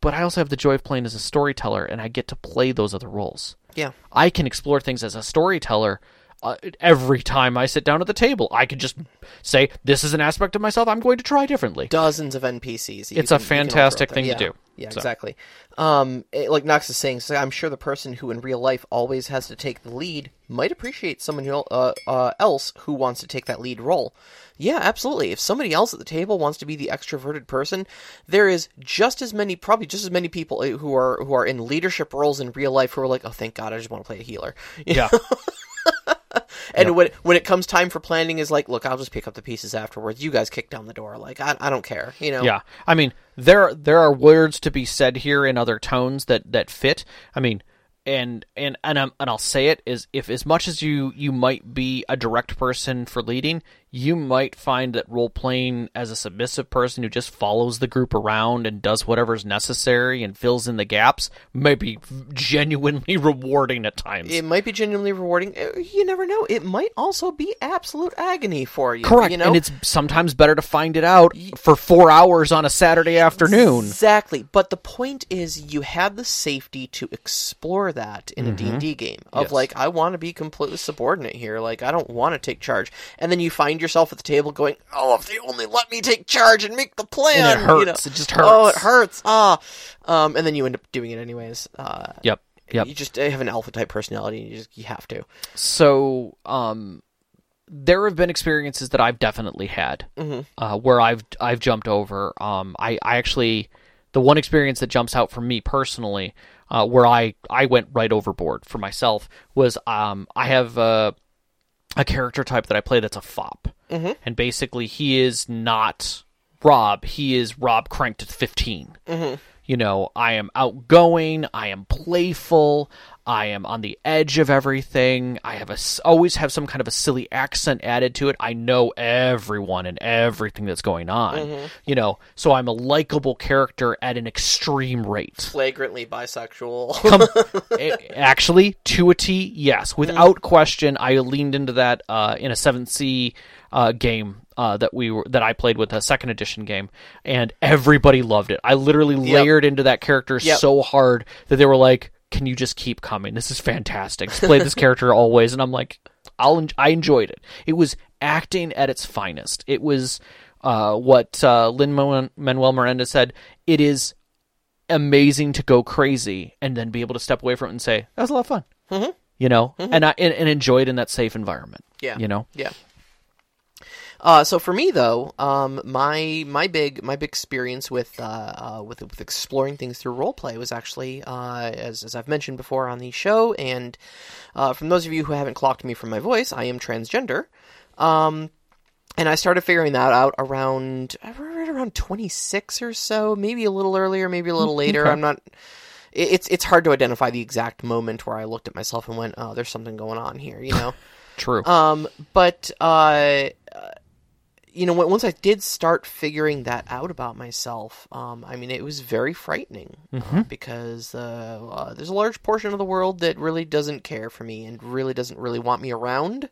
[SPEAKER 2] but I also have the joy of playing as a storyteller and I get to play those other roles.
[SPEAKER 1] yeah
[SPEAKER 2] I can explore things as a storyteller uh, every time I sit down at the table. I could just say, "This is an aspect of myself I'm going to try differently."
[SPEAKER 1] dozens of NPCs.
[SPEAKER 2] It's a
[SPEAKER 1] can- you offer
[SPEAKER 2] fantastic thing to do.
[SPEAKER 1] Yeah,
[SPEAKER 2] So-
[SPEAKER 1] exactly. Um, it- like Knox is saying, so I'm sure the person who in real life always has to take the lead might appreciate someone who, uh, uh, else who wants to take that lead role. Yeah, absolutely. If somebody else at the table wants to be the extroverted person, there is just as many, probably just as many people uh, who are who are in leadership roles in real life who are like, oh, thank God, I just want to play a healer. (laughs)
[SPEAKER 2] Yeah,
[SPEAKER 1] And when when it comes time for planning, is like, look, I'll just pick up the pieces afterwards. You guys kick down the door. Like, I, I don't care. You know.
[SPEAKER 2] yeah. I mean, there there are words to be said here in other tones that that fit. I mean, and and and, I'm, and I'll say it is if as much as you you might be a direct person for leading, you might find that role playing as a submissive person who just follows the group around and does whatever's necessary and fills in the gaps may be genuinely (laughs) rewarding at times.
[SPEAKER 1] It might be genuinely rewarding. Uh, You never know. It might also be absolute agony for you.
[SPEAKER 2] Correct,
[SPEAKER 1] You know?
[SPEAKER 2] and it's sometimes better to find it out for four hours on a Saturday afternoon.
[SPEAKER 1] Exactly. But the point is, you have the safety to explore that in a D&D game. Of
[SPEAKER 2] Mm-hmm. Yes.
[SPEAKER 1] like, I want to be completely subordinate here. Like, I don't want to take charge. And then you find yourself at the table going, "Oh, if they only let me take charge and make the plan."
[SPEAKER 2] And it
[SPEAKER 1] you know?
[SPEAKER 2] hurts. It just hurts.
[SPEAKER 1] Oh, it
[SPEAKER 2] hurts.
[SPEAKER 1] hurts. Ah. Um, and then you end up doing it anyways. Uh,
[SPEAKER 2] Yep, yep.
[SPEAKER 1] You just have an alpha type personality. And you just you have to.
[SPEAKER 2] So, um, there have been experiences that I've definitely had
[SPEAKER 1] Mm-hmm.
[SPEAKER 2] uh, where I've I've jumped over. Um, I I actually the one experience that jumps out for me personally uh, where I I went right overboard for myself was um I have a a character type that I play that's a fop, mm-hmm. and basically he is not Rob. He is Rob cranked at 15
[SPEAKER 1] Mm-hmm.
[SPEAKER 2] You know, I am outgoing. I am playful. I am on the edge of everything. I have a always have some kind of a silly accent added to it. I know everyone and everything that's going on.
[SPEAKER 1] Mm-hmm.
[SPEAKER 2] You know, so I'm a likable character at an extreme rate.
[SPEAKER 1] Flagrantly bisexual.
[SPEAKER 2] Com- a- (laughs) actually, to a T, yes, without question. I leaned into that uh, in a Seventh Sea uh, game uh, that we were that I played with a second edition game, and everybody loved it. I literally layered into that character
[SPEAKER 1] Yep.
[SPEAKER 2] so hard that they were like, "Can you just keep coming? This is fantastic. Just play this (laughs) character always." And I'm like, "I'll en- I enjoyed it. It was acting at its finest. It was." Uh, what uh, Lin Manuel Miranda said, it is amazing to go crazy and then be able to step away from it and say that was a lot of fun. Mm-hmm. You know, and I and, and enjoy it in that safe environment.
[SPEAKER 1] Yeah.
[SPEAKER 2] You know.
[SPEAKER 1] Yeah. Uh, so for me though, um, my my big my big experience with uh, uh, with with exploring things through roleplay was actually uh, as as I've mentioned before on the show, and uh, from those of you who haven't clocked me from my voice, I am transgender. Um, and I started figuring that out around right around 26 or so, maybe a little earlier, maybe a little later. I'm not. It's it's hard to identify the exact moment where I looked at myself and went, "Oh, there's something going on here," you know. (laughs)
[SPEAKER 2] True.
[SPEAKER 1] Um, but uh, uh, you know, once I did start figuring that out about myself, um, I mean, it was very frightening uh, because uh, uh, there's a large portion of the world that really doesn't care for me and really doesn't really want me around.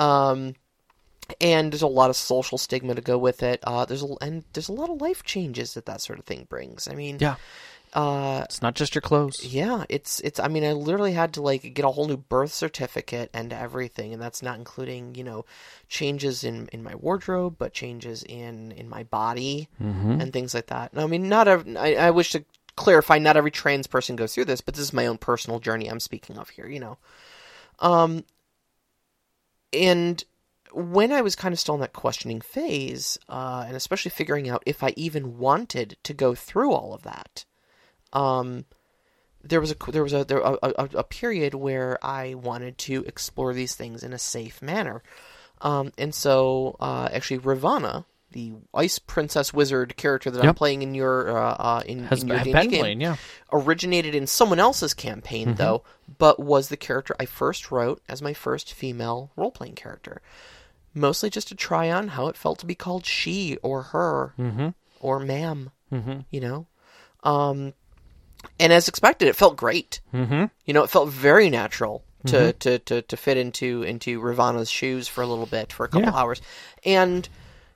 [SPEAKER 1] Um, and there's a lot of social stigma to go with it. Uh, there's a, and there's a lot of life changes that that sort of thing brings. I mean,
[SPEAKER 2] yeah.
[SPEAKER 1] Uh,
[SPEAKER 2] It's not just your clothes.
[SPEAKER 1] yeah, it's it's. I mean, I literally had to like get a whole new birth certificate and everything, and that's not including you know changes in in my wardrobe, but changes in in my body and things like that. I mean, not every, I, I wish to clarify, not every trans person goes through this, but this is my own personal journey I'm speaking of here. You know, um, and when I was kind of still in that questioning phase, uh, and especially figuring out if I even wanted to go through all of that, um, there was a there was a there a, a, a period where I wanted to explore these things in a safe manner, um, and so uh, actually Ravana, the ice princess wizard character that I'm playing in your uh, uh, in,
[SPEAKER 2] Has
[SPEAKER 1] in your D&D game,
[SPEAKER 2] playing, yeah.
[SPEAKER 1] originated in someone else's campaign though, but was the character I first wrote as my first female role playing character. Mostly just to try on how it felt to be called she or her or madam
[SPEAKER 2] Mm-hmm.
[SPEAKER 1] you know. Um, and as expected, it felt great.
[SPEAKER 2] Mm-hmm.
[SPEAKER 1] You know, it felt very natural to, mm-hmm. to, to, to fit into into Ravana's shoes for a little bit for a couple
[SPEAKER 2] Yeah.
[SPEAKER 1] hours, and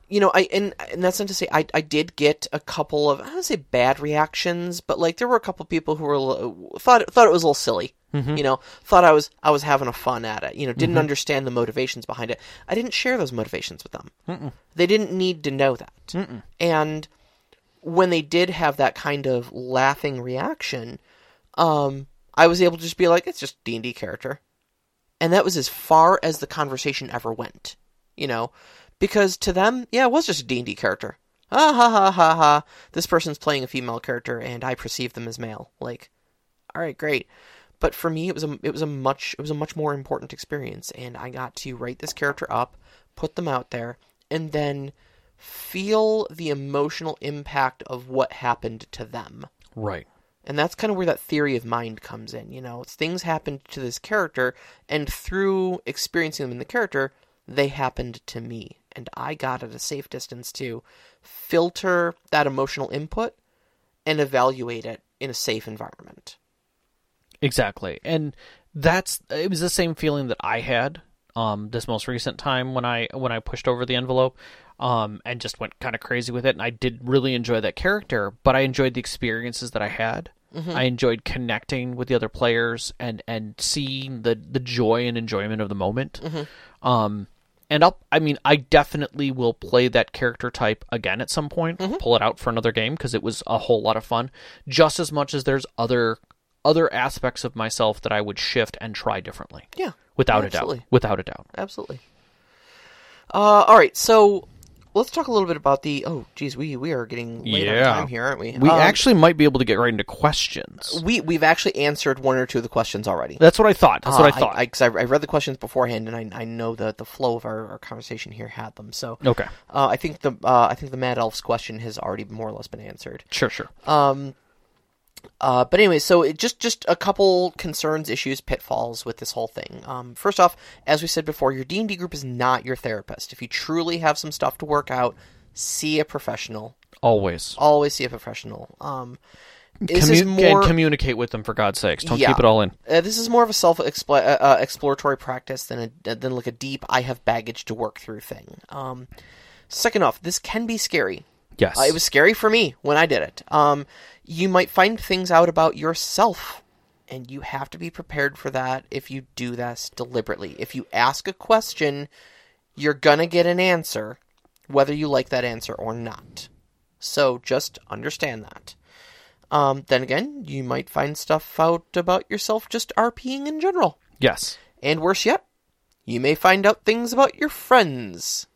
[SPEAKER 1] you know, I and, and that's not to say I, I did get a couple of I don't say bad reactions, but like there were a couple people who were little- thought thought it was a little silly. Mm-hmm. You know, thought I was I was having a fun at it. You know, didn't mm-hmm. understand the motivations behind it. I didn't share those motivations with them. They didn't need to know that. And when they did have that kind of laughing reaction, um, I was able to just be like, "It's just D and D character," and that was as far as the conversation ever went. You know, because to them, yeah, it was just a D and D character. Ah ha ha ha ha! This person's playing a female character, and I perceive them as male. Like, all right, great. But for me, it was a it was a much it was a much more important experience, and I got to write this character up, put them out there, and then feel the emotional impact of what happened to them.
[SPEAKER 2] Right.
[SPEAKER 1] And that's kind of where that theory of mind comes in. You know, it's things happened to this character, and through experiencing them in the character, they happened to me. And I got at a safe distance to filter that emotional input and evaluate it in a safe environment.
[SPEAKER 2] Exactly. And that's it was the same feeling that I had um this most recent time when I when I pushed over the envelope um and just went kind of crazy with it and I did really enjoy that character, but I enjoyed the experiences that I had. I enjoyed connecting with the other players and and seeing the the joy and enjoyment of the moment. Um and I'll, I mean, I definitely will play that character type again at some point. Pull it out for another game because it was a whole lot of fun. Just as much as there's other other aspects of myself that I would shift and try differently.
[SPEAKER 1] Yeah,
[SPEAKER 2] Without a doubt. Without a doubt.
[SPEAKER 1] absolutely. Uh, all right, so let's talk a little bit about the. Oh, geez, we we are getting late
[SPEAKER 2] Yeah.
[SPEAKER 1] on time here, aren't we?
[SPEAKER 2] We
[SPEAKER 1] Um,
[SPEAKER 2] actually might be able to get right into questions.
[SPEAKER 1] we we've actually answered one or two of the questions already.
[SPEAKER 2] That's what I thought. That's what
[SPEAKER 1] Uh,
[SPEAKER 2] I thought.
[SPEAKER 1] I, cause I, I read the questions beforehand, and I, I know the the flow of our, our conversation here had them. So
[SPEAKER 2] okay.
[SPEAKER 1] uh, I think the uh, I think the Mad Elf's question has already more or less been answered.
[SPEAKER 2] Sure, sure.
[SPEAKER 1] Um, uh, but anyway, so it just just a couple concerns, issues, pitfalls with this whole thing. Um, first off, as we said before, your D and D group is not your therapist. If you truly have some stuff to work out, see a professional.
[SPEAKER 2] Always.
[SPEAKER 1] Always see a professional. Um, this is more
[SPEAKER 2] and communicate with them for God's sakes. Don't
[SPEAKER 1] Yeah.
[SPEAKER 2] keep it all in.
[SPEAKER 1] uh, this is more of a self uh, uh, exploratory practice than a than like a deep I have baggage to work through thing. Um, second off, this can be scary.
[SPEAKER 2] Yes.
[SPEAKER 1] Uh, it was scary for me when I did it. Um, you might find things out about yourself, and you have to be prepared for that if you do this deliberately. If you ask a question, you're gonna get an answer, whether you like that answer or not. So just understand that. Um, then again, you might find stuff out about yourself just RPing in general.
[SPEAKER 2] yes.
[SPEAKER 1] And worse yet, you may find out things about your friends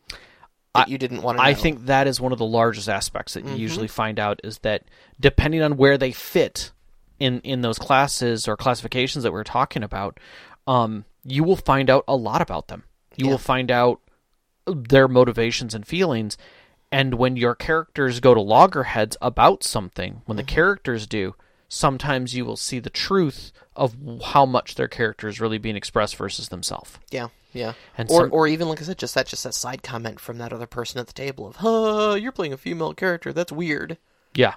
[SPEAKER 1] that you didn't want to know.
[SPEAKER 2] I think that is one of the largest aspects that you
[SPEAKER 1] Mm-hmm.
[SPEAKER 2] usually find out is that depending on where they fit in in those classes or classifications that we're talking about, um, you will find out a lot about them. You
[SPEAKER 1] Yeah.
[SPEAKER 2] will find out their motivations and feelings. And when your characters go to loggerheads about something, when the
[SPEAKER 1] Mm-hmm.
[SPEAKER 2] characters do, sometimes you will see the truth of how much their character is really being expressed versus themselves.
[SPEAKER 1] Yeah, yeah.
[SPEAKER 2] And
[SPEAKER 1] or
[SPEAKER 2] some-
[SPEAKER 1] or even like I said, just that just that side comment from that other person at the table of, "Huh, you're playing a female character. That's weird."
[SPEAKER 2] Yeah,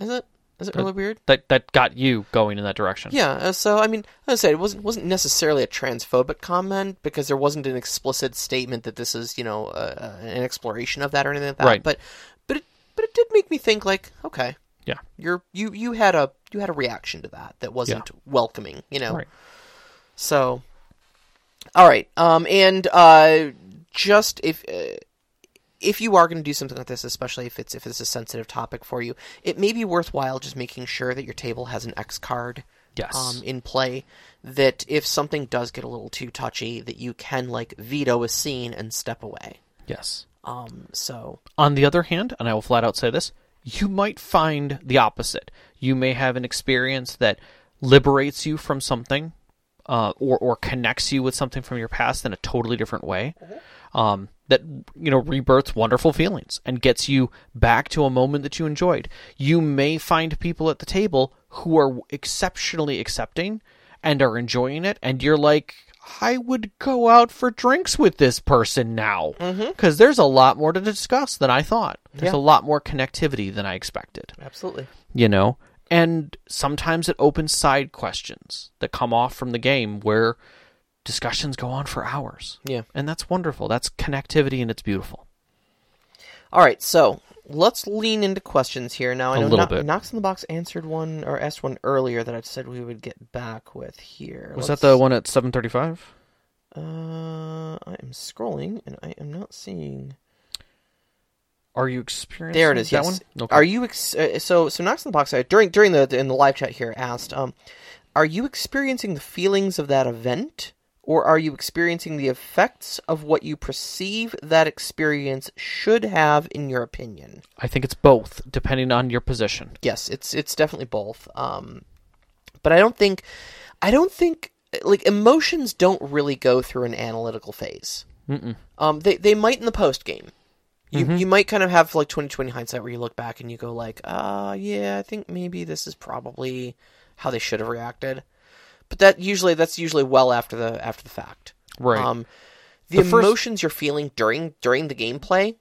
[SPEAKER 1] Is it? Is it really weird?
[SPEAKER 2] that that got you going in that direction.
[SPEAKER 1] Yeah. uh, So I mean, as I said, it wasn't wasn't necessarily a transphobic comment because there wasn't an explicit statement that this is you know uh, uh, an exploration of that or anything like that.
[SPEAKER 2] Right.
[SPEAKER 1] But but it but it did make me think like, okay,
[SPEAKER 2] Yeah.
[SPEAKER 1] you're you you had a you had a reaction to that that wasn't welcoming. You know.
[SPEAKER 2] Right.
[SPEAKER 1] So, all right. Um, and uh, just if uh, if you are going to do something like this, especially if it's if it's a sensitive topic for you, it may be worthwhile just making sure that your table has an X card.
[SPEAKER 2] Yes.
[SPEAKER 1] Um, in play, that if something does get a little too touchy, that you can like veto a scene and step away.
[SPEAKER 2] Yes.
[SPEAKER 1] Um, so
[SPEAKER 2] On the other hand, and I will flat out say this, you might find the opposite. You may have an experience that liberates you from something, uh, or or connects you with something from your past in a totally different way. Um, that you know rebirths wonderful feelings and gets you back to a moment that you enjoyed. You may find people at the table who are exceptionally accepting and are enjoying it, and you're like, I would go out for drinks with this person now mm-hmm. because there's a lot more to discuss than I thought. There's
[SPEAKER 1] Yeah.
[SPEAKER 2] a lot more connectivity than I expected
[SPEAKER 1] absolutely.
[SPEAKER 2] you know and sometimes it opens side questions that come off from the game where discussions go on for hours
[SPEAKER 1] Yeah.
[SPEAKER 2] and that's wonderful that's connectivity and it's beautiful
[SPEAKER 1] All right, so let's lean into questions here. Now, I know
[SPEAKER 2] bit.
[SPEAKER 1] Knox in the Box answered one or asked one earlier that I said we would get back with here.
[SPEAKER 2] was
[SPEAKER 1] Let's-
[SPEAKER 2] that the one at 735
[SPEAKER 1] Uh, I am scrolling and I am not seeing.
[SPEAKER 2] are you experiencing
[SPEAKER 1] There it is.
[SPEAKER 2] that
[SPEAKER 1] Yes.
[SPEAKER 2] one okay.
[SPEAKER 1] Are you ex- uh, so so? Knox in the Box uh, during during the in the live chat here asked, um, are you experiencing the feelings of that event, or are you experiencing the effects of what you perceive that experience should have in your opinion?
[SPEAKER 2] i think it's both depending on your position
[SPEAKER 1] yes, it's it's definitely both. Um, but I don't think, I don't think like emotions don't really go through an analytical phase.
[SPEAKER 2] Mm-mm.
[SPEAKER 1] Um, they they might in the post game. You
[SPEAKER 2] Mm-hmm.
[SPEAKER 1] you might kind of have like twenty twenty hindsight where you look back and you go like, uh yeah, I think maybe this is probably how they should have reacted. But that usually that's usually well after the after the fact.
[SPEAKER 2] right
[SPEAKER 1] Um, the,
[SPEAKER 2] The first-
[SPEAKER 1] emotions you're feeling during during the gameplay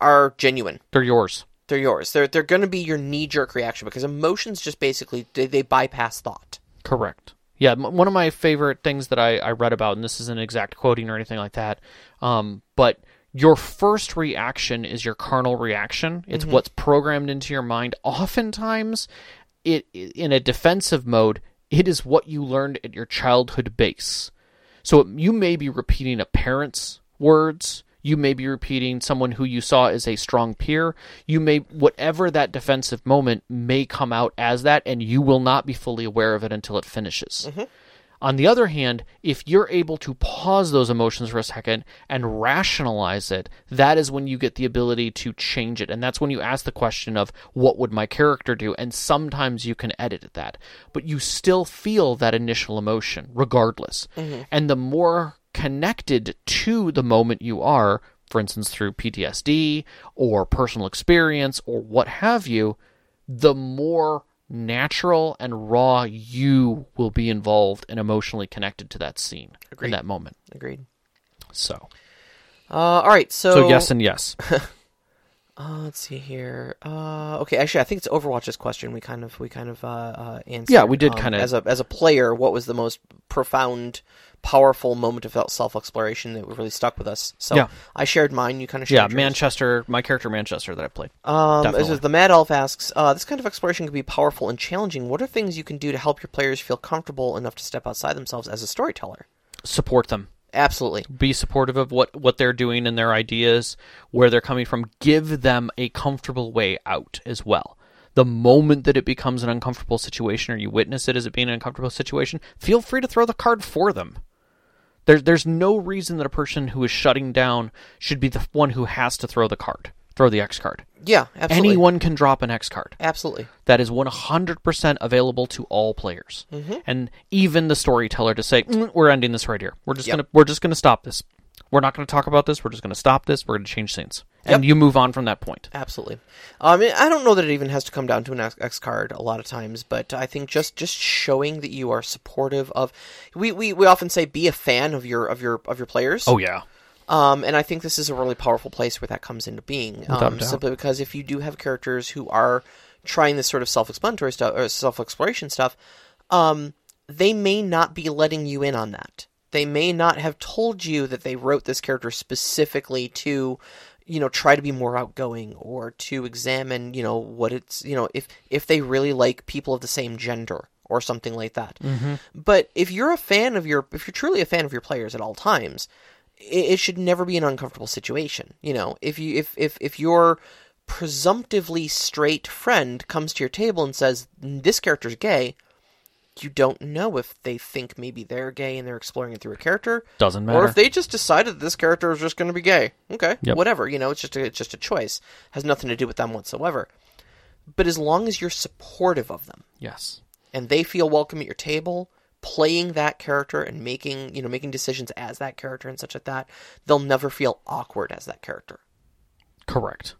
[SPEAKER 1] are genuine
[SPEAKER 2] they're yours
[SPEAKER 1] they're yours. They're they're going to be your knee jerk reaction because emotions just basically they, they bypass thought.
[SPEAKER 2] Correct. Yeah, m- one of my favorite things that I, I read about, and this isn't exact quoting or anything like that, um, but your first reaction is your carnal reaction. It's what's programmed into your mind. Oftentimes, it in a defensive mode, it is what you learned at your childhood base. So you may be repeating a parent's words. You may be repeating someone who you saw as a strong peer. You may, whatever that defensive moment may come out as that, and you will not be fully aware of it until it finishes. Mm-hmm. On the other hand, if you're able to pause those emotions for a second and rationalize it, that is when you get the ability to change it. And that's when you ask the question of, what would my character do? And sometimes you can edit that. But you still feel that initial emotion, regardless. Mm-hmm. And the more connected to the moment you are, for instance, through PTSD or personal experience or what have you, the more natural and raw you will be involved and emotionally connected to that scene
[SPEAKER 1] Agreed.
[SPEAKER 2] in that moment.
[SPEAKER 1] Agreed.
[SPEAKER 2] So,
[SPEAKER 1] Uh, all right, so
[SPEAKER 2] so yes and yes. (laughs)
[SPEAKER 1] Uh, let's see here. Uh, okay, actually, I think it's Overwatch's question. We kind of we kind of uh, uh, answered.
[SPEAKER 2] Yeah, we did
[SPEAKER 1] um,
[SPEAKER 2] kinda-
[SPEAKER 1] as a as a player. What was the most profound, powerful moment of self exploration that really stuck with us? So
[SPEAKER 2] Yeah.
[SPEAKER 1] I shared mine. You kind of shared
[SPEAKER 2] yeah,
[SPEAKER 1] yours.
[SPEAKER 2] Manchester, my character Manchester that I played.
[SPEAKER 1] Um, this is the Mad Elf asks, uh, this kind of exploration can be powerful and challenging. What are things you can do to help your players feel comfortable enough to step outside themselves as a storyteller?
[SPEAKER 2] Support them.
[SPEAKER 1] Absolutely.
[SPEAKER 2] be supportive of what what they're doing and their ideas, where they're coming from. Give them a comfortable way out as well. The moment that it becomes an uncomfortable situation, or you witness it as it being an uncomfortable situation, feel free to throw the card for them. There's there's no reason that a person who is shutting down should be the one who has to throw the card, throw the X card.
[SPEAKER 1] Yeah, absolutely.
[SPEAKER 2] Anyone can drop an X card
[SPEAKER 1] Absolutely.
[SPEAKER 2] that is 100% available to all players and even the storyteller to say "Mm, we're ending this right here we're just
[SPEAKER 1] Yep.
[SPEAKER 2] gonna we're just gonna stop this we're not gonna talk about this we're just gonna stop this we're gonna change scenes and
[SPEAKER 1] Yep.
[SPEAKER 2] you move on from that point
[SPEAKER 1] Absolutely. I mean, I don't know that it even has to come down to an X, X card a lot of times, but I think just just showing that you are supportive of. We, we, we often say be a fan of your of your of your players.
[SPEAKER 2] oh yeah
[SPEAKER 1] Um, and I think this is a really powerful place where that comes into being. Um, simply because if you do have characters who are trying this sort of self-explanatory stuff or self-exploration stuff, um, they may not be letting you in on that. They may not have told you that they wrote this character specifically to, you know, try to be more outgoing or to examine, you know, what it's, you know, if if they really like people of the same gender or something like that. But if you're a fan of your, if you're truly a fan of your players at all times, it, it should never be an uncomfortable situation. You know, if you if if if your presumptively straight friend comes to your table and says this character's gay, you don't know if they think maybe they're gay and they're exploring it through a character,
[SPEAKER 2] doesn't matter.
[SPEAKER 1] or if they just decided that this character is just going to be gay. Okay,
[SPEAKER 2] Yep.
[SPEAKER 1] whatever. You know, it's just a, it's just a choice. Has nothing to do with them whatsoever. But as long as you're supportive of them
[SPEAKER 2] yes
[SPEAKER 1] and they feel welcome at your table playing that character and making you know making decisions as that character and such like that they'll never feel awkward as that character.
[SPEAKER 2] Correct.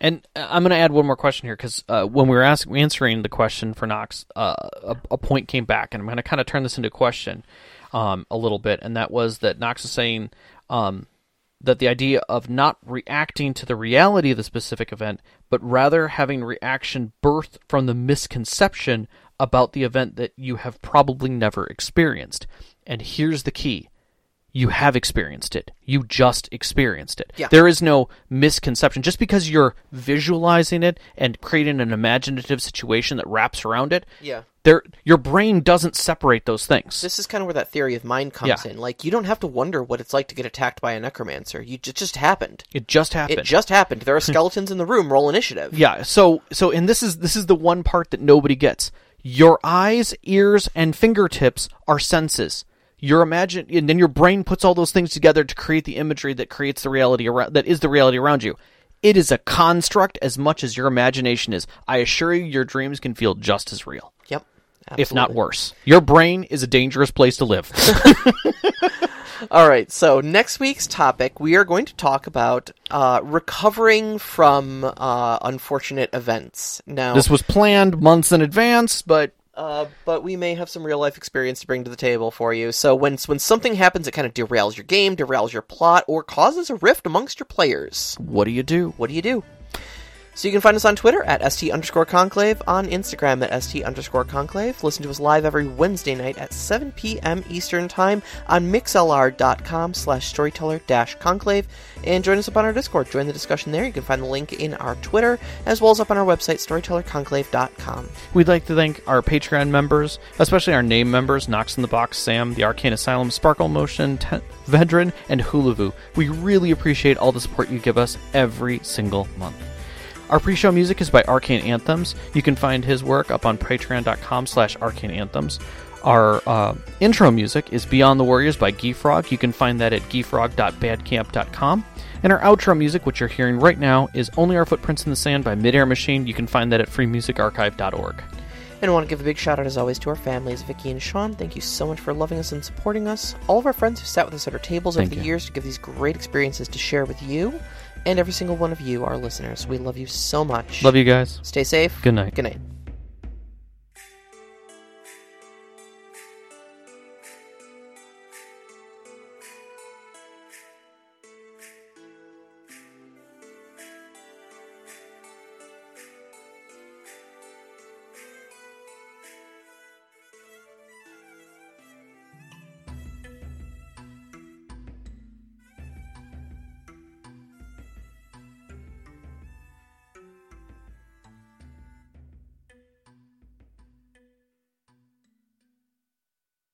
[SPEAKER 2] And uh, I'm going to add one more question here because uh, when we were asking, answering the question for Knox, uh, a, a point came back, and I'm going to kind of turn this into a question um, a little bit, and that was that Knox is saying um, that the idea of not reacting to the reality of the specific event, but rather having reaction birthed from the misconception about the event that you have probably never experienced. And here's the key. You have experienced it. You just experienced it.
[SPEAKER 1] Yeah.
[SPEAKER 2] There is no misconception. Just because you're visualizing it and creating an imaginative situation that wraps around it,
[SPEAKER 1] yeah
[SPEAKER 2] there your brain doesn't separate those things.
[SPEAKER 1] this is kind of where that theory of mind comes
[SPEAKER 2] Yeah.
[SPEAKER 1] in like you don't have to wonder what it's like to get attacked by a necromancer you it just happened
[SPEAKER 2] it just happened.
[SPEAKER 1] it just happened there are (laughs) skeletons in the room roll initiative
[SPEAKER 2] Yeah, so so and this is this is the one part that nobody gets. Your eyes, ears, and fingertips are senses. Your imagine and then your brain puts all those things together to create the imagery that creates the reality around that is the reality around you. It is a construct as much as your imagination is. I assure you your dreams can feel just as real,
[SPEAKER 1] yep
[SPEAKER 2] if not worse. Your brain is a dangerous place to live. (laughs)
[SPEAKER 1] All right, so next week's topic, we are going to talk about uh, recovering from uh, unfortunate events. Now,
[SPEAKER 2] this was planned months in advance, but
[SPEAKER 1] uh, but we may have some real life experience to bring to the table for you. So when when something happens, it kind of derails your game, derails your plot, or causes a rift amongst your players.
[SPEAKER 2] what do you do?
[SPEAKER 1] What do you do? So you can find us on Twitter at st underscore conclave, on Instagram at st underscore conclave. Listen to us live every Wednesday night at 7 p.m. Eastern Time on mixlr.com slash storyteller dash conclave. And join us up on our Discord. Join the discussion there. You can find the link in our Twitter, as well as up on our website, storytellerconclave.com.
[SPEAKER 2] We'd like to thank our Patreon members, especially our name members Knox in the Box, Sam, the Arcane Asylum, Sparkle Motion, Te- Vedran, and Hulavu. We really appreciate all the support you give us every single month. Our pre-show music is by Arcane Anthems. You can find his work up on patreon.com slash arcane anthems. Our uh, intro music is Beyond the Warriors by Geefrog. You can find that at geefrog.bandcamp.com. And our outro music, which you're hearing right now, is Only Our Footprints in the Sand by Midair Machine. You can find that at freemusicarchive.org.
[SPEAKER 1] And I want to give a big shout out, as always, to our families, Vicky and Sean. Thank you so much for loving us and supporting us. All of our friends who sat with us at our tables
[SPEAKER 2] Thank
[SPEAKER 1] over the
[SPEAKER 2] you.
[SPEAKER 1] years to give these great experiences to share with you, and every single one of you, our listeners. We love you so much.
[SPEAKER 2] Love you guys.
[SPEAKER 1] Stay safe.
[SPEAKER 2] Good night.
[SPEAKER 1] Good night.